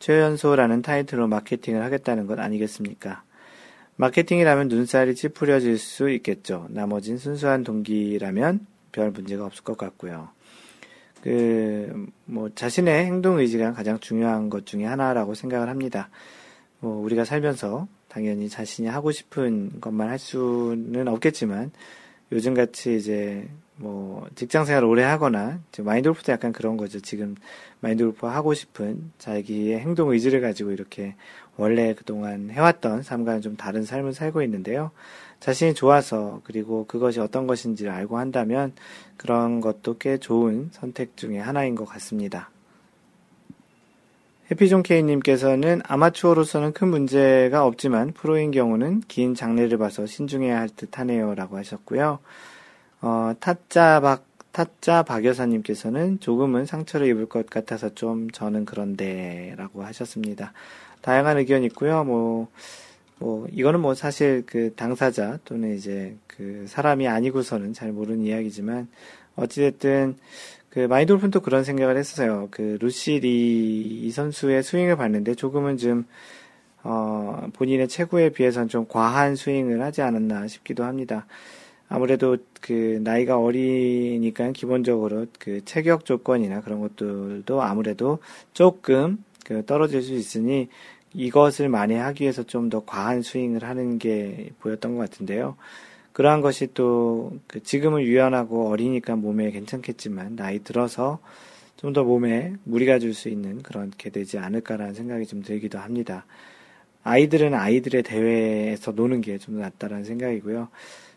최연소라는 타이틀로 마케팅을 하겠다는 것 아니겠습니까? 마케팅이라면 눈살이 찌푸려질 수 있겠죠. 나머진 순수한 동기라면 별 문제가 없을 것 같고요. 그, 뭐, 자신의 행동 의지가 가장 중요한 것 중에 하나라고 생각을 합니다. 뭐, 우리가 살면서 당연히 자신이 하고 싶은 것만 할 수는 없겠지만, 요즘 같이 이제 뭐 직장 생활 을 오래 하거나 마인드 골프도 약간 그런 거죠. 지금 마인드 골프 하고 싶은 자기의 행동 의지를 가지고 이렇게 원래 그동안 해왔던 삶과는 좀 다른 삶을 살고 있는데요. 자신이 좋아서 그리고 그것이 어떤 것인지를 알고 한다면 그런 것도 꽤 좋은 선택 중의 하나인 것 같습니다. 해피존 케이님께서는 아마추어로서는 큰 문제가 없지만 프로인 경우는 긴 장례를 봐서 신중해야 할 듯 하네요. 라고 하셨고요. 어, 타짜 박, 타짜 박 여사님께서는 조금은 상처를 입을 것 같아서 좀 저는 그런데 라고 하셨습니다. 다양한 의견이 있고요. 뭐, 뭐, 이거는 뭐 사실 그 당사자 또는 이제 그 사람이 아니고서는 잘 모르는 이야기지만 어찌됐든 그 마이돌픈도 그런 생각을 했어요. 그 루시리 이 선수의 스윙을 봤는데 조금은 좀 어, 본인의 최고에 비해서는 좀 과한 스윙을 하지 않았나 싶기도 합니다. 아무래도 그 나이가 어리니까 기본적으로 그 체격 조건이나 그런 것들도 아무래도 조금 그 떨어질 수 있으니 이것을 만회하기 위해서 좀 더 과한 스윙을 하는 게 보였던 것 같은데요. 그러한 것이 또 그 지금은 유연하고 어리니까 몸에 괜찮겠지만 나이 들어서 좀 더 몸에 무리가 줄 수 있는 그렇게 되지 않을까라는 생각이 좀 들기도 합니다. 아이들은 아이들의 대회에서 노는 게 좀 낫다라는 생각이고요.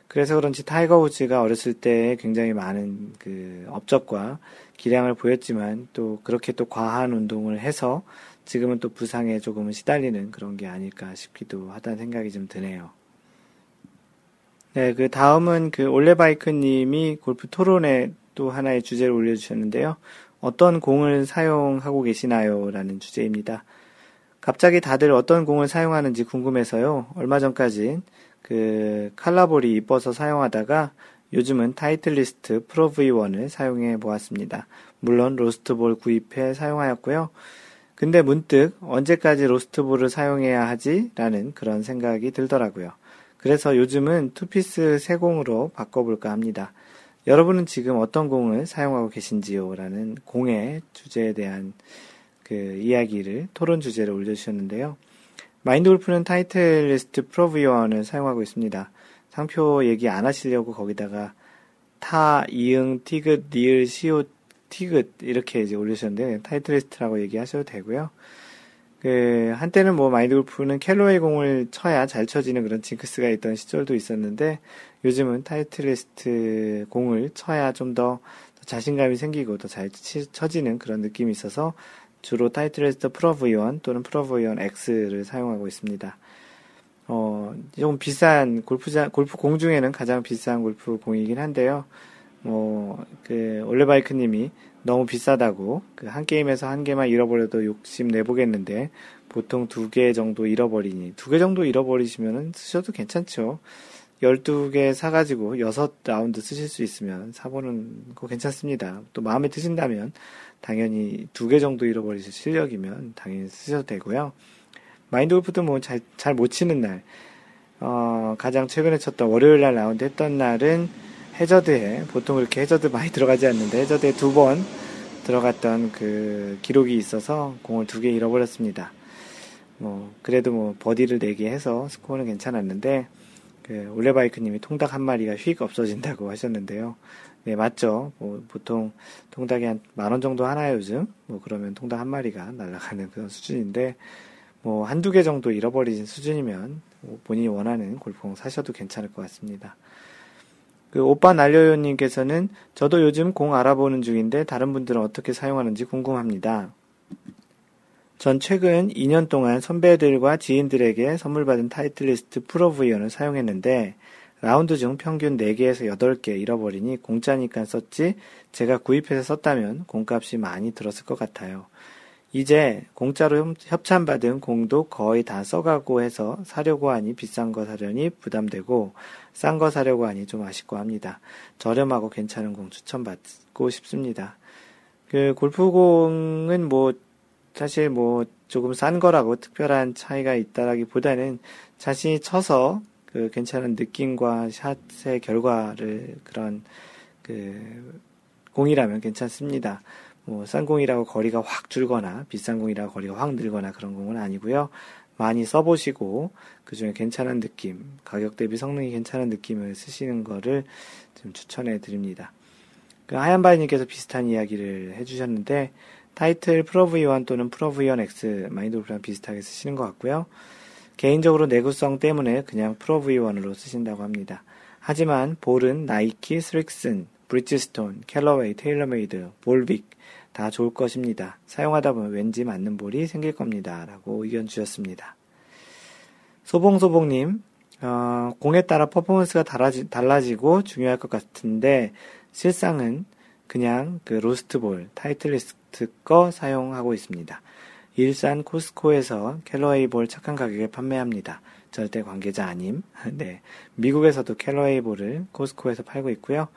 그래서 그런지 타이거 우즈가 어렸을 때 굉장히 많은 그 업적과 기량을 보였지만 또 그렇게 또 과한 운동을 해서 지금은 또 부상에 조금은 시달리는 그런 게 아닐까 싶기도 하다는 생각이 좀 드네요. 네, 그 다음은 그 올레바이크 님이 골프 토론에 또 하나의 주제를 올려주셨는데요. 어떤 공을 사용하고 계시나요? 라는 주제입니다. 갑자기 다들 어떤 공을 사용하는지 궁금해서요. 얼마 전까진 그 칼라볼이 이뻐서 사용하다가 요즘은 타이틀리스트 프로 V1을 사용해 보았습니다. 물론 로스트볼 구입해 사용하였고요. 근데 문득 언제까지 로스트볼을 사용해야 하지? 라는 그런 생각이 들더라고요. 그래서 요즘은 투피스 새 공으로 바꿔볼까 합니다. 여러분은 지금 어떤 공을 사용하고 계신지요? 라는 공의 주제에 대한 그 이야기를 토론 주제로 올려주셨는데요. 마인드 골프는 타이틀리스트 Pro V1을 사용하고 있습니다. 상표 얘기 안 하시려고 거기다가 티읕, 이응, 티읕, 리을, 시옷, 티읕 이렇게 이제 올리셨는데 타이틀리스트라고 얘기하셔도 되고요. 그 한때는 뭐 마인드 골프는 캘로웨이 공을 쳐야 잘 쳐지는 그런 징크스가 있던 시절도 있었는데 요즘은 타이틀리스트 공을 쳐야 좀 더 자신감이 생기고 더 잘 쳐지는 그런 느낌이 있어서 주로 타이틀리스트 Pro V1 또는 Pro V1 X를 사용하고 있습니다. 어, 좀 비싼 골프장, 골프 공 중에는 가장 비싼 골프 공이긴 한데요. 뭐, 그, 올레바이크 님이 너무 비싸다고, 그, 한 게임에서 한 개만 잃어버려도 욕심 내보겠는데, 보통 두 개 정도 잃어버리니, 두 개 정도 잃어버리시면은 쓰셔도 괜찮죠. 12개 사가지고 6라운드 쓰실 수 있으면 사보는 거 괜찮습니다. 또 마음에 드신다면, 당연히 두 개 정도 잃어버리실 실력이면 당연히 쓰셔도 되고요. 마인드 골프도 뭐 잘, 잘 못 치는 날, 어, 가장 최근에 쳤던 월요일 날 라운드 했던 날은 해저드에, 보통 그렇게 해저드 많이 [laughs] 들어가지 않는데, 해저드에 두 번 들어갔던 그 기록이 있어서 공을 두 개 잃어버렸습니다. 뭐, 그래도 뭐, 버디를 내게 해서 스코어는 괜찮았는데, 그, 올레바이크님이 통닭 한 마리가 휙 없어진다고 하셨는데요. 네, 맞죠. 뭐, 보통 통닭이 한 만 원 정도 하나요, 요즘? 뭐, 그러면 통닭 한 마리가 날아가는 그런 수준인데, 뭐 한두 개 정도 잃어버린 수준이면 뭐 본인이 원하는 골프공 사셔도 괜찮을 것 같습니다. 그 오빠 날려요님께서는 저도 요즘 공 알아보는 중인데 다른 분들은 어떻게 사용하는지 궁금합니다. 전 최근 2년 동안 선배들과 지인들에게 선물 받은 타이틀리스트 프로브이언을 사용했는데 라운드 중 평균 4개에서 8개 잃어버리니 공짜니까 썼지 제가 구입해서 썼다면 공값이 많이 들었을 것 같아요. 이제 공짜로 협찬받은 공도 거의 다 써가고 해서 사려고 하니 비싼 거 사려니 부담되고 싼 거 사려고 하니 좀 아쉽고 합니다. 저렴하고 괜찮은 공 추천받고 싶습니다. 그 골프공은 뭐 사실 뭐 조금 싼 거라고 특별한 차이가 있다라기 보다는 자신이 쳐서 그 괜찮은 느낌과 샷의 결과를 그런 그 공이라면 괜찮습니다. 뭐, 싼 공이라고 거리가 확 줄거나 비싼 공이라고 거리가 확 늘거나 그런 공은 아니고요. 많이 써보시고 그 중에 괜찮은 느낌, 가격 대비 성능이 괜찮은 느낌을 쓰시는 거를 좀 추천해 드립니다. 그 하얀바이님께서 비슷한 이야기를 해주셨는데 타이틀 Pro V1 또는 Pro V1 X 마인드골프랑 비슷하게 쓰시는 것 같고요. 개인적으로 내구성 때문에 그냥 Pro V1으로 쓰신다고 합니다. 하지만 볼은 나이키, 스릭슨, 브리지스톤, 캘러웨이, 테일러메이드, 볼빅 다 좋을 것입니다. 사용하다 보면 왠지 맞는 볼이 생길 겁니다. 라고 의견 주셨습니다. 소봉소봉님, 어, 공에 따라 퍼포먼스가 달라지, 달라지고 중요할 것 같은데, 실상은 그냥 그 로스트볼, 타이틀리스트 거 사용하고 있습니다. 일산 코스코에서 캘러웨이 볼 착한 가격에 판매합니다. 절대 관계자 아님. [laughs] 네. 미국에서도 캘러웨이 볼을 코스코에서 팔고 있고요.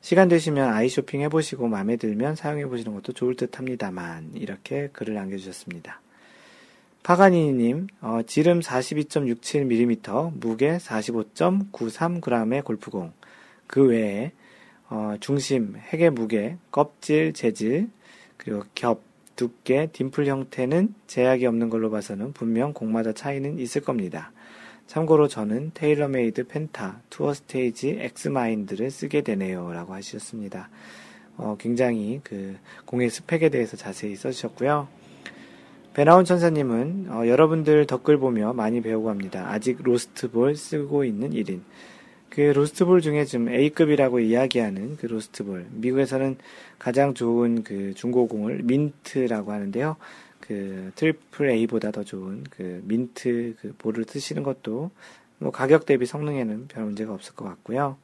시간 되시면 아이 쇼핑 해보시고 마음에 들면 사용해 보시는 것도 좋을 듯 합니다만 이렇게 글을 남겨주셨습니다. 파가니님, 어, 지름 42.67mm, 무게 45.93g의 골프공. 그 외에 어, 중심, 핵의 무게, 껍질 재질, 그리고 겹, 두께, 딤플 형태는 제약이 없는 걸로 봐서는 분명 공마다 차이는 있을 겁니다. 참고로 저는 테일러메이드 펜타 투어 스테이지 엑스마인드를 쓰게 되네요. 라고 하셨습니다. 어, 굉장히 그 공의 스펙에 대해서 자세히 써주셨고요. 배나온 천사님은 어, 여러분들 댓글 보며 많이 배우고 합니다. 아직 로스트볼 쓰고 있는 1인. 그 로스트볼 중에 좀 A급이라고 이야기하는 그 로스트볼. 미국에서는 가장 좋은 그 중고공을 민트라고 하는데요. 그 트리플 A보다 더 좋은 그 민트 그 볼을 쓰시는 것도 뭐 가격 대비 성능에는 별 문제가 없을 것 같고요.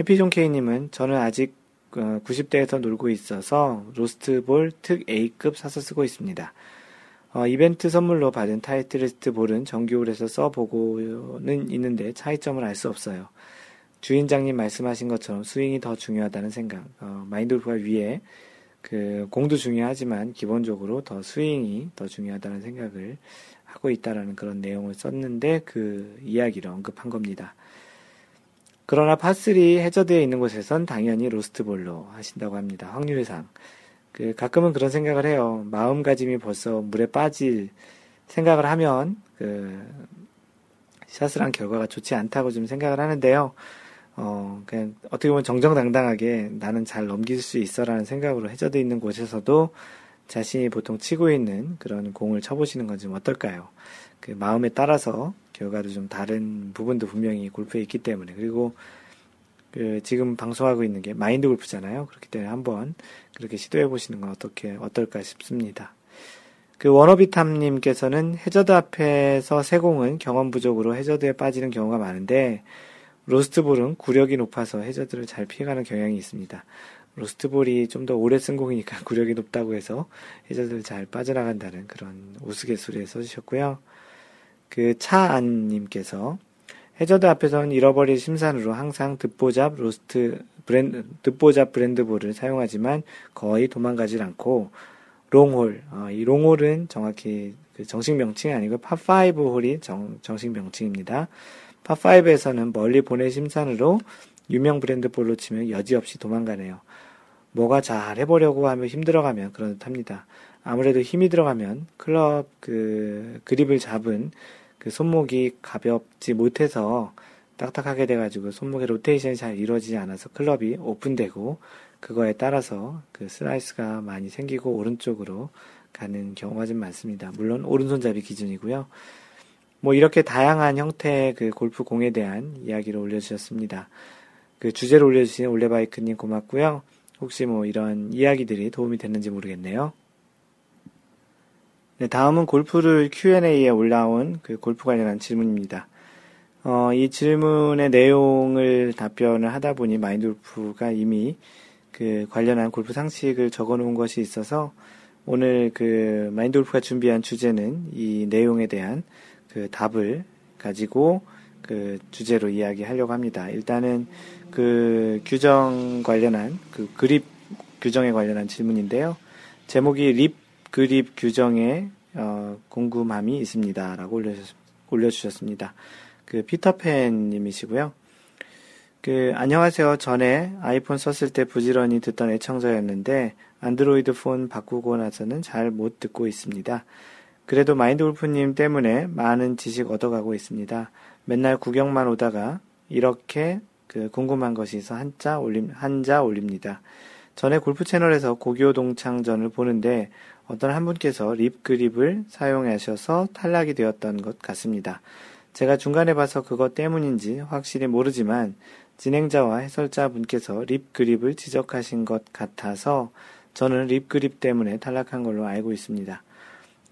해피존 K님은 저는 아직 90대에서 어, 놀고 있어서 로스트볼 특 A급 사서 쓰고 있습니다. 어, 이벤트 선물로 받은 타이틀리스트 볼은 정규홀에서 써보고는 있는데 차이점을 알 수 없어요. 주인장님 말씀하신 것처럼 스윙이 더 중요하다는 생각, 어, 마인드 골프가 위에 그 공도 중요하지만 기본적으로 더 스윙이 더 중요하다는 생각을 하고 있다라는 그런 내용을 썼는데 그 이야기를 언급한 겁니다. 그러나 파3 해저드에 있는 곳에선 당연히 로스트볼로 하신다고 합니다. 확률상. 그 가끔은 그런 생각을 해요. 마음가짐이 벌써 물에 빠질 생각을 하면 그 샷을 한 결과가 좋지 않다고 좀 생각을 하는데요. 어, 그냥 어떻게 보면 정정당당하게 나는 잘 넘길 수 있어라는 생각으로 해저드 있는 곳에서도 자신이 보통 치고 있는 그런 공을 쳐보시는 건 좀 어떨까요? 그 마음에 따라서 결과도 좀 다른 부분도 분명히 골프에 있기 때문에 그리고 그 지금 방송하고 있는 게 마인드 골프잖아요. 그렇기 때문에 한번 그렇게 시도해 보시는 건 어떻게 어떨까 싶습니다. 그 워너비탐님께서는 해저드 앞에서 세공은 경험 부족으로 해저드에 빠지는 경우가 많은데 로스트볼은 구력이 높아서 해저드를 잘 피해가는 경향이 있습니다. 로스트볼이 좀 더 오래 쓴 공이니까 [laughs] 구력이 높다고 해서 해저드를 잘 빠져나간다는 그런 우스갯소리에 써주셨고요. 그 차안님께서 해저드 앞에서는 잃어버릴 심산으로 항상 듣보잡 로스트 브랜드, 듣보잡 브랜드볼을 사용하지만 거의 도망가질 않고 롱홀, 어, 이 롱홀은 정확히 그 정식 명칭이 아니고 파5 홀이 정, 정식 명칭입니다. 파5에서는 멀리 보낼 심산으로 유명 브랜드 볼로 치면 여지없이 도망가네요. 뭔가 잘 해보려고 하면 힘들어가면 그런 듯 합니다. 아무래도 힘이 들어가면 클럽 그 그립을 잡은 그 손목이 가볍지 못해서 딱딱하게 돼가지고 손목의 로테이션이 잘 이루어지지 않아서 클럽이 오픈되고 그거에 따라서 그 슬라이스가 많이 생기고 오른쪽으로 가는 경우가 좀 많습니다. 물론 오른손잡이 기준이고요. 뭐 이렇게 다양한 형태의 그 골프 공에 대한 이야기를 올려주셨습니다. 그 주제를 올려주신 올레바이크님 고맙고요. 혹시 뭐 이런 이야기들이 도움이 됐는지 모르겠네요. 네, 다음은 골프를 Q&A에 올라온 그 골프 관련한 질문입니다. 어, 이 질문의 내용을 답변을 하다 보니 마인드 골프가 이미 그 관련한 골프 상식을 적어 놓은 것이 있어서 오늘 그 마인드 골프가 준비한 주제는 이 내용에 대한 그 답을 가지고 그 주제로 이야기하려고 합니다. 일단은 그 규정 관련한 그 그립 규정에 관련한 질문인데요. 제목이 립 그립 규정에 어, 궁금함이 있습니다라고 올려주셨, 올려주셨습니다. 그 피터팬 님이시고요. 그 안녕하세요. 전에 아이폰 썼을 때 부지런히 듣던 애청자였는데 안드로이드 폰 바꾸고 나서는 잘 못 듣고 있습니다. 그래도 마인드 골프님 때문에 많은 지식 얻어가고 있습니다. 맨날 구경만 오다가 이렇게 그 궁금한 것이 있어 한자 올림, 한자 올립니다. 전에 골프 채널에서 고교 동창전을 보는데 어떤 한 분께서 립 그립을 사용하셔서 탈락이 되었던 것 같습니다. 제가 중간에 봐서 그것 때문인지 확실히 모르지만 진행자와 해설자 분께서 립 그립을 지적하신 것 같아서 저는 rib grip 때문에 탈락한 걸로 알고 있습니다.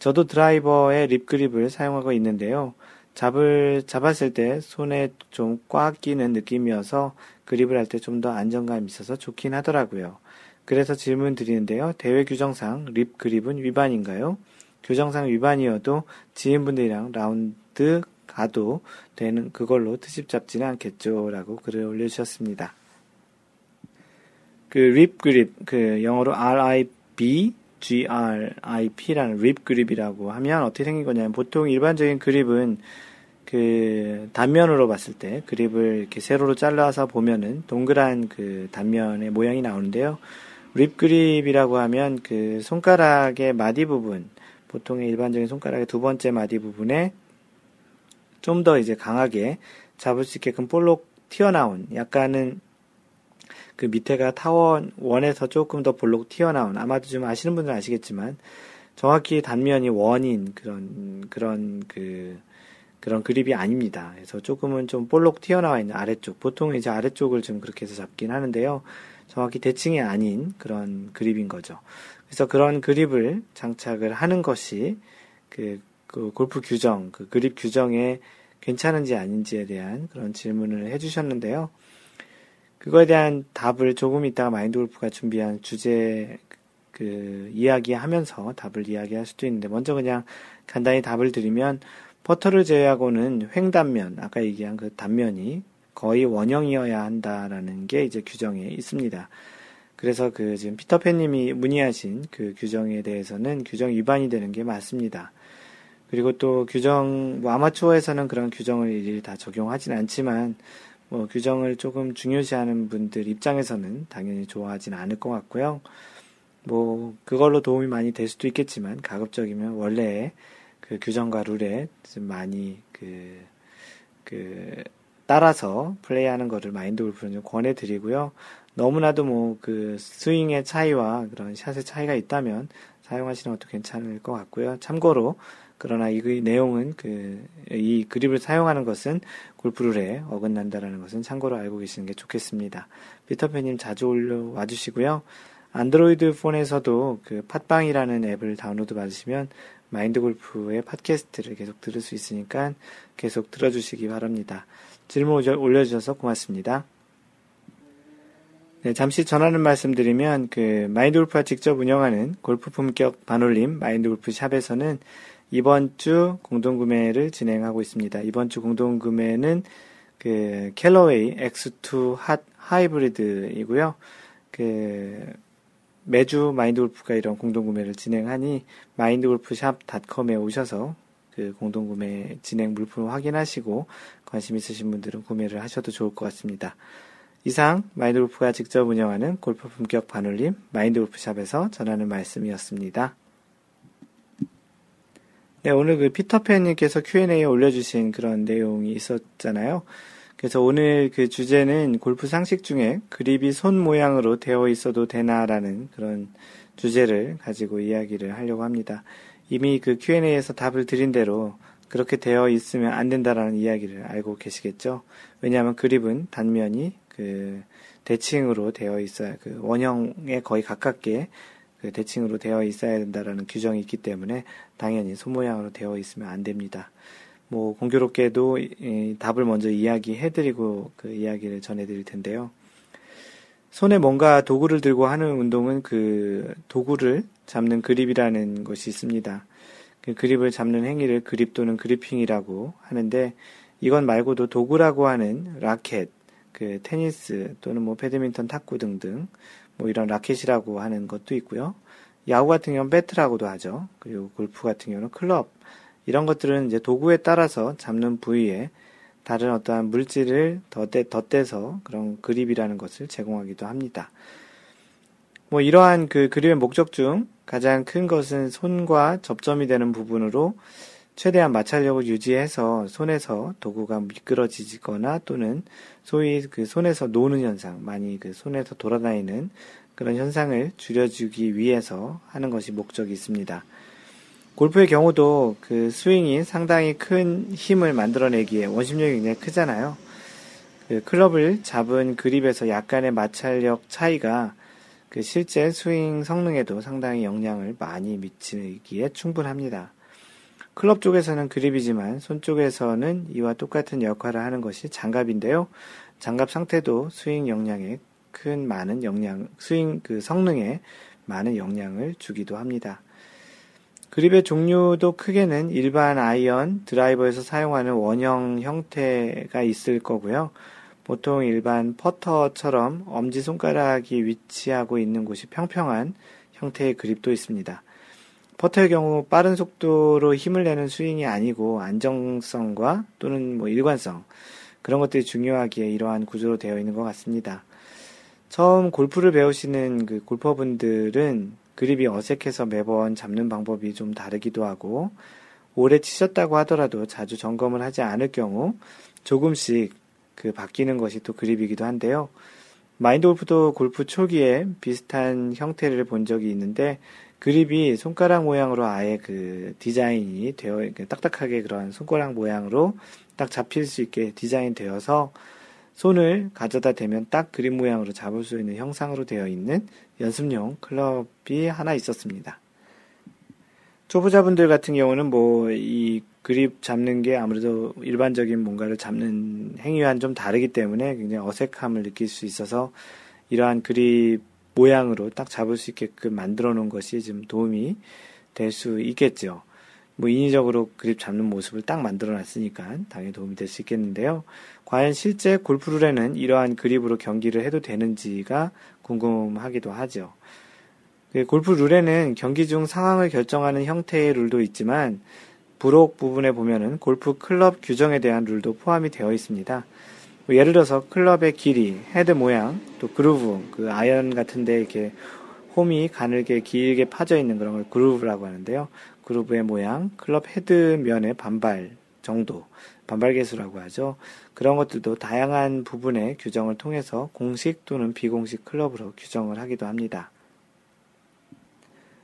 저도 드라이버의 rib grip을 사용하고 있는데요. 잡을, 잡았을 때 손에 좀 꽉 끼는 느낌이어서 그립을 할 때 좀 더 안정감이 있어서 좋긴 하더라고요. 그래서 질문 드리는데요. 대회 규정상 rib grip은 위반인가요? 규정상 위반이어도 지인분들이랑 라운드 가도 되는 그걸로 트집 잡지는 않겠죠. 라고 글을 올려주셨습니다. 그 rib grip, 그 영어로 RIB GRIP라는 rib grip이라고 하면 어떻게 생긴 거냐면 보통 일반적인 그립은 그 단면으로 봤을 때 그립을 이렇게 세로로 잘라서 보면은 동그란 그 단면의 모양이 나오는데요. rib grip이라고 하면 그 손가락의 마디 부분, 보통의 일반적인 손가락의 두 번째 마디 부분에 좀 더 이제 강하게 잡을 수 있게끔 볼록 튀어나온 약간은 그 밑에가 타원 원에서 조금 더 볼록 튀어나온 아마도 좀 아시는 분들은 아시겠지만 정확히 단면이 원인 그런 그런 그 그런 그립이 아닙니다. 그래서 조금은 좀 볼록 튀어나와 있는 아래쪽 보통 이제 아래쪽을 좀 그렇게 해서 잡긴 하는데요. 정확히 대칭이 아닌 그런 그립인 거죠. 그래서 그런 그립을 장착을 하는 것이 그, 그 골프 규정, 그 그립 규정에 괜찮은지 아닌지에 대한 그런 질문을 해주셨는데요. 그거에 대한 답을 조금 있다가 마인드 골프가 준비한 주제 그 이야기하면서 답을 이야기할 수도 있는데 먼저 그냥 간단히 답을 드리면 퍼터를 제외하고는 횡단면 아까 얘기한 그 단면이 거의 원형이어야 한다라는 게 이제 규정에 있습니다. 그래서 그 지금 피터팬님이 문의하신 그 규정에 대해서는 규정 위반이 되는 게 맞습니다. 그리고 또 규정, 뭐 아마추어에서는 그런 규정을 일일이 다 적용하진 않지만, 뭐 규정을 조금 중요시하는 분들 입장에서는 당연히 좋아하진 않을 것 같고요. 뭐 그걸로 도움이 많이 될 수도 있겠지만 가급적이면 원래 그 규정과 룰에 좀 많이 그, 그, 따라서 플레이하는 거를 마인드 골프는 좀 권해드리고요. 너무나도 뭐 그 스윙의 차이와 그런 샷의 차이가 있다면 사용하시는 것도 괜찮을 것 같고요. 참고로 그러나 이 내용은 그 이 그립을 사용하는 것은 골프룰에 어긋난다라는 것은 참고로 알고 계시는 게 좋겠습니다. 피터팬님 자주 올려와 주시고요. 안드로이드 폰에서도 그 팟빵이라는 앱을 다운로드 받으시면 마인드 골프의 팟캐스트를 계속 들을 수 있으니까 계속 들어주시기 바랍니다. 질문 올려주셔서 고맙습니다. 네, 잠시 전하는 말씀 드리면, 그, 마인드 골프가 직접 운영하는 골프 품격 반올림 마인드 골프 샵에서는 이번 주 공동구매를 진행하고 있습니다. 이번 주 공동구매는 그, 캘러웨이 X2 핫 하이브리드이고요. 그, 매주 마인드 골프가 이런 공동구매를 진행하니 마인드골프샵닷컴에 오셔서 그 공동구매 진행 물품을 확인하시고 관심 있으신 분들은 구매를 하셔도 좋을 것 같습니다. 이상 마인드 골프가 직접 운영하는 골프 품격 반올림 마인드 골프샵에서 전하는 말씀이었습니다. 네, 오늘 그 피터팬님께서 Q&A에 올려주신 그런 내용이 있었잖아요. 그래서 오늘 그 주제는 골프 상식 중에 그립이 손 모양으로 되어 있어도 되나라는 그런 주제를 가지고 이야기를 하려고 합니다. 이미 그 Q&A에서 답을 드린 대로 그렇게 되어 있으면 안 된다라는 이야기를 알고 계시겠죠. 왜냐하면 그립은 단면이 그 대칭으로 되어 있어야 그 원형에 거의 가깝게 그 대칭으로 되어 있어야 된다라는 규정이 있기 때문에 당연히 손 모양으로 되어 있으면 안 됩니다. 뭐 공교롭게도 이 답을 먼저 이야기해드리고 그 이야기를 전해드릴 텐데요. 손에 뭔가 도구를 들고 하는 운동은 그 도구를 잡는 그립이라는 것이 있습니다. 그 그립을 잡는 행위를 그립 또는 그리핑이라고 하는데 이건 말고도 도구라고 하는 라켓, 그 테니스 또는 뭐 배드민턴 탁구 등등 뭐 이런 라켓이라고 하는 것도 있고요. 야구 같은 경우는 배트라고도 하죠. 그리고 골프 같은 경우는 클럽 이런 것들은 이제 도구에 따라서 잡는 부위에 다른 어떠한 물질을 덧대, 덧대서 그런 그립이라는 것을 제공하기도 합니다. 뭐 이러한 그 그립의 목적 중 가장 큰 것은 손과 접점이 되는 부분으로 최대한 마찰력을 유지해서 손에서 도구가 미끄러지거나 또는 소위 그 손에서 노는 현상, 많이 그 손에서 돌아다니는 그런 현상을 줄여주기 위해서 하는 것이 목적이 있습니다. 골프의 경우도 그 스윙이 상당히 큰 힘을 만들어내기에 원심력이 굉장히 크잖아요. 그 클럽을 잡은 그립에서 약간의 마찰력 차이가 그 실제 스윙 성능에도 상당히 영향을 많이 미치기에 충분합니다. 클럽 쪽에서는 그립이지만 손 쪽에서는 이와 똑같은 역할을 하는 것이 장갑인데요. 장갑 상태도 스윙 영향에 큰 많은 영향, 스윙 그 성능에 많은 영향을 주기도 합니다. 그립의 종류도 크게는 일반 아이언 드라이버에서 사용하는 원형 형태가 있을 거고요. 보통 일반 퍼터처럼 엄지손가락이 위치하고 있는 곳이 평평한 형태의 그립도 있습니다. 퍼터의 경우 빠른 속도로 힘을 내는 스윙이 아니고 안정성과 또는 뭐 일관성 그런 것들이 중요하기에 이러한 구조로 되어 있는 것 같습니다. 처음 골프를 배우시는 그 골퍼분들은 그립이 어색해서 매번 잡는 방법이 좀 다르기도 하고 오래 치셨다고 하더라도 자주 점검을 하지 않을 경우 조금씩 그 바뀌는 것이 또 그립이기도 한데요. 마인드 골프도 골프 초기에 비슷한 형태를 본 적이 있는데 그립이 손가락 모양으로 아예 그 디자인이 되어 딱딱하게 그런 손가락 모양으로 딱 잡힐 수 있게 디자인 되어서 손을 가져다 대면 딱 그림 모양으로 잡을 수 있는 형상으로 되어 있는 연습용 클럽이 하나 있었습니다. 초보자분들 같은 경우는 뭐 이 그립 잡는 게 아무래도 일반적인 뭔가를 잡는 행위와는 좀 다르기 때문에 굉장히 어색함을 느낄 수 있어서 이러한 그립 모양으로 딱 잡을 수 있게끔 만들어 놓은 것이 좀 도움이 될 수 있겠죠. 뭐 인위적으로 그립 잡는 모습을 딱 만들어 놨으니까 당연히 도움이 될 수 있겠는데요. 과연 실제 골프룰에는 이러한 그립으로 경기를 해도 되는지가 궁금하기도 하죠. 그 골프 룰에는 경기 중 상황을 결정하는 형태의 룰도 있지만 부록 부분에 보면은 골프 클럽 규정에 대한 룰도 포함이 되어 있습니다. 뭐 예를 들어서 클럽의 길이, 헤드 모양, 또 그루브, 그 아이언 같은데 이렇게 홈이 가늘게 길게 파져 있는 그런 걸 groove라고 하는데요. groove의 모양, 클럽 헤드 면의 반발 정도, 반발 계수라고 하죠. 그런 것들도 다양한 부분의 규정을 통해서 공식 또는 비공식 클럽으로 규정을 하기도 합니다.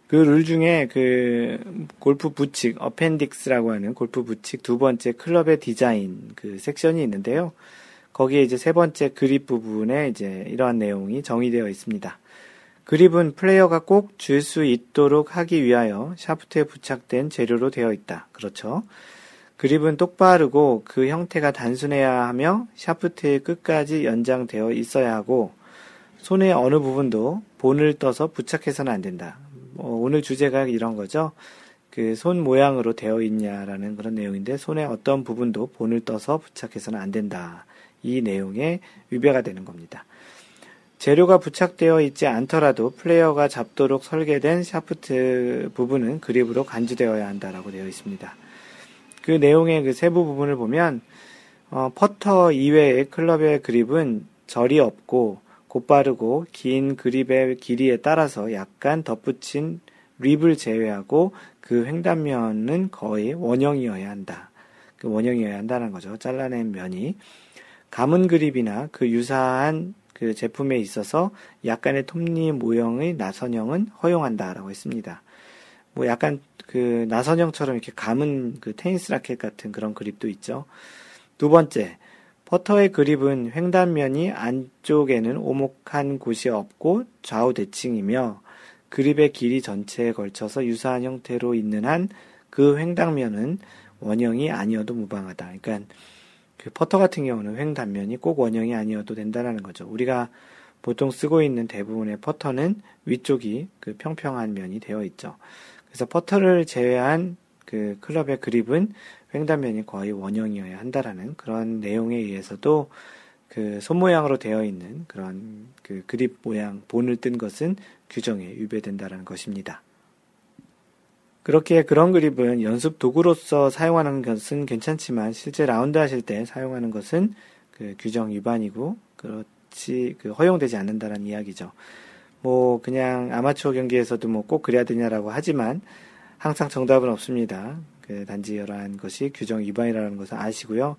그 룰 중에 그 골프 부칙, appendix라고 하는 골프 부칙 두 번째 클럽의 디자인 그 섹션이 있는데요. 거기에 이제 세 번째 그립 부분에 이제 이러한 내용이 정의되어 있습니다. 그립은 플레이어가 꼭 줄 수 있도록 하기 위하여 샤프트에 부착된 재료로 되어 있다. 그렇죠. 그립은 똑바르고 그 형태가 단순해야 하며 샤프트의 끝까지 연장되어 있어야 하고 손의 어느 부분도 본을 떠서 부착해서는 안 된다. 뭐 오늘 주제가 이런 거죠. 그 손 모양으로 되어 있냐라는 그런 내용인데 손의 어떤 부분도 본을 떠서 부착해서는 안 된다. 이 내용에 위배가 되는 겁니다. 재료가 부착되어 있지 않더라도 플레이어가 잡도록 설계된 샤프트 부분은 그립으로 간주되어야 한다라고 되어 있습니다. 그 내용의 그 세부 부분을 보면 어, 퍼터 이외의 클럽의 그립은 절이 없고 곧바르고 긴 그립의 길이에 따라서 약간 덧붙인 rib을 제외하고 그 횡단면은 거의 원형이어야 한다. 그 원형이어야 한다는 거죠. 잘라낸 면이 가문 그립이나 그 유사한 그 제품에 있어서 약간의 톱니 모형의 나선형은 허용한다라고 했습니다. 뭐 약간 그 나선형처럼 이렇게 감은 그 테니스 라켓 같은 그런 그립도 있죠. 두 번째, 퍼터의 그립은 횡단면이 안쪽에는 오목한 곳이 없고 좌우 대칭이며 그립의 길이 전체에 걸쳐서 유사한 형태로 있는 한 그 횡단면은 원형이 아니어도 무방하다. 그러니까 그 퍼터 같은 경우는 횡 단면이 꼭 원형이 아니어도 된다라는 거죠. 우리가 보통 쓰고 있는 대부분의 퍼터는 위쪽이 그 평평한 면이 되어 있죠. 그래서 퍼터를 제외한 그 클럽의 그립은 횡단면이 거의 원형이어야 한다라는 그런 내용에 의해서도 그 손 모양으로 되어 있는 그런 그 그립 모양 본을 뜬 것은 규정에 위배된다라는 것입니다. 그렇게 그런 그립은 연습 도구로서 사용하는 것은 괜찮지만 실제 라운드 하실 때 사용하는 것은 그 규정 위반이고 그렇지 그 허용되지 않는다는 이야기죠. 뭐 그냥 아마추어 경기에서도 뭐 꼭 그래야 되냐라고 하지만 항상 정답은 없습니다. 그 단지 이러한 것이 규정 위반이라는 것을 아시고요.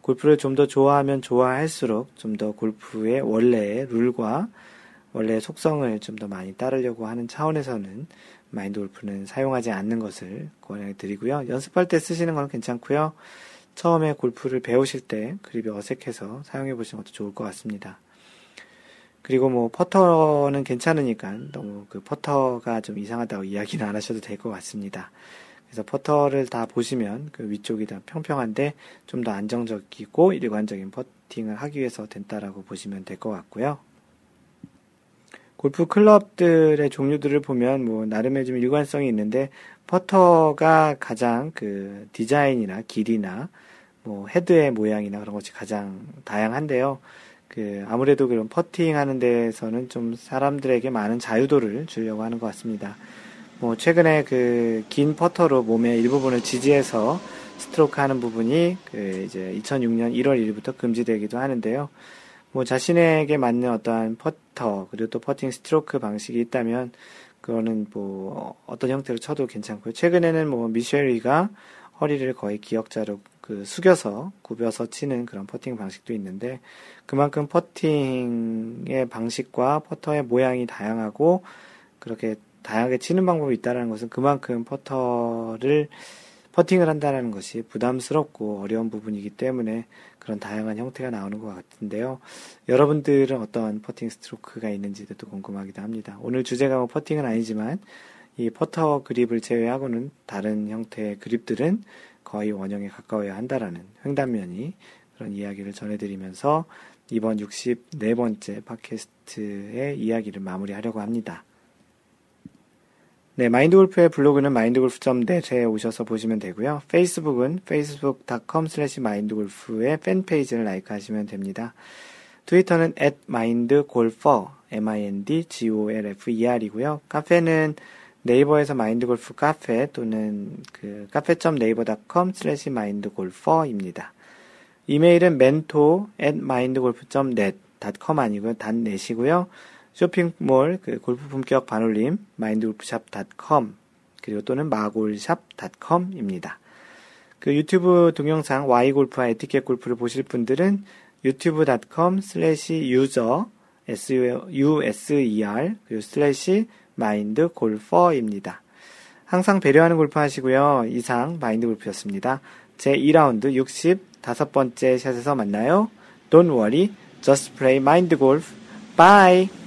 골프를 좀 더 좋아하면 좋아할수록 좀 더 골프의 원래의 룰과 원래의 속성을 좀 더 많이 따르려고 하는 차원에서는 마인드 골프는 사용하지 않는 것을 권해 드리고요. 연습할 때 쓰시는 건 괜찮고요. 처음에 골프를 배우실 때 그립이 어색해서 사용해 보시는 것도 좋을 것 같습니다. 그리고 뭐 퍼터는 괜찮으니까 너무 그 퍼터가 좀 이상하다고 이야기는 안 하셔도 될 것 같습니다. 그래서 퍼터를 다 보시면 그 위쪽이 다 평평한데 좀 더 안정적이고 일관적인 퍼팅을 하기 위해서 된다라고 보시면 될 것 같고요. 골프 클럽들의 종류들을 보면 뭐 나름의 좀 일관성이 있는데 퍼터가 가장 그 디자인이나 길이나 뭐 헤드의 모양이나 그런 것이 가장 다양한데요. 그 아무래도 그런 퍼팅 하는 데에서는 좀 사람들에게 많은 자유도를 주려고 하는 것 같습니다. 뭐 최근에 그 긴 퍼터로 몸의 일부분을 지지해서 스트로크 하는 부분이 그 이제 2006년 1월 1일부터 금지되기도 하는데요. 뭐 자신에게 맞는 어떠한 퍼터 그리고 또 퍼팅 스트로크 방식이 있다면 그거는 뭐 어떤 형태로 쳐도 괜찮고요. 최근에는 뭐 미셸 위가 허리를 거의 기역자로 그 숙여서 굽여서 치는 그런 퍼팅 방식도 있는데 그만큼 퍼팅의 방식과 퍼터의 모양이 다양하고 그렇게 다양하게 치는 방법이 있다는 것은 그만큼 퍼터를 퍼팅을 한다는 것이 부담스럽고 어려운 부분이기 때문에 그런 다양한 형태가 나오는 것 같은데요. 여러분들은 어떤 퍼팅 스트로크가 있는지도 궁금하기도 합니다. 오늘 주제가 뭐 퍼팅은 아니지만 이 퍼터 그립을 제외하고는 다른 형태의 그립들은 거의 원형에 가까워야 한다라는 횡단면이 그런 이야기를 전해드리면서 이번 64번째 팟캐스트의 이야기를 마무리하려고 합니다. 네, 마인드골프의 블로그는 mindgolf.net에 오셔서 보시면 되고요. 페이스북은 facebook.com slash mindgolf의 팬페이지를 라이크 하시면 됩니다. 트위터는 mindgolfer, m-i-n-d-g-o-l-f-e-r이고요. 카페는 네이버에서 마인드골프 카페 또는 그 카페.네이버.com slash mindgolfer입니다. 이메일은 mentor at mindgolf.net, .com 아니고요. .net이고요. 쇼핑몰, 그 골프 품격 반올림, 마인드골프샵.com, 그리고 또는 마골샵.com입니다. 그 유튜브 동영상 Y골프와 에티켓 골프를 보실 분들은 YouTube.com slash user, U-S-E-R, 그리고 slash 마인드 골퍼입니다. 항상 배려하는 골프 하시고요. 이상 마인드 골프였습니다. 제 2라운드 65번째 샷에서 만나요. Don't worry, just play mind golf. Bye!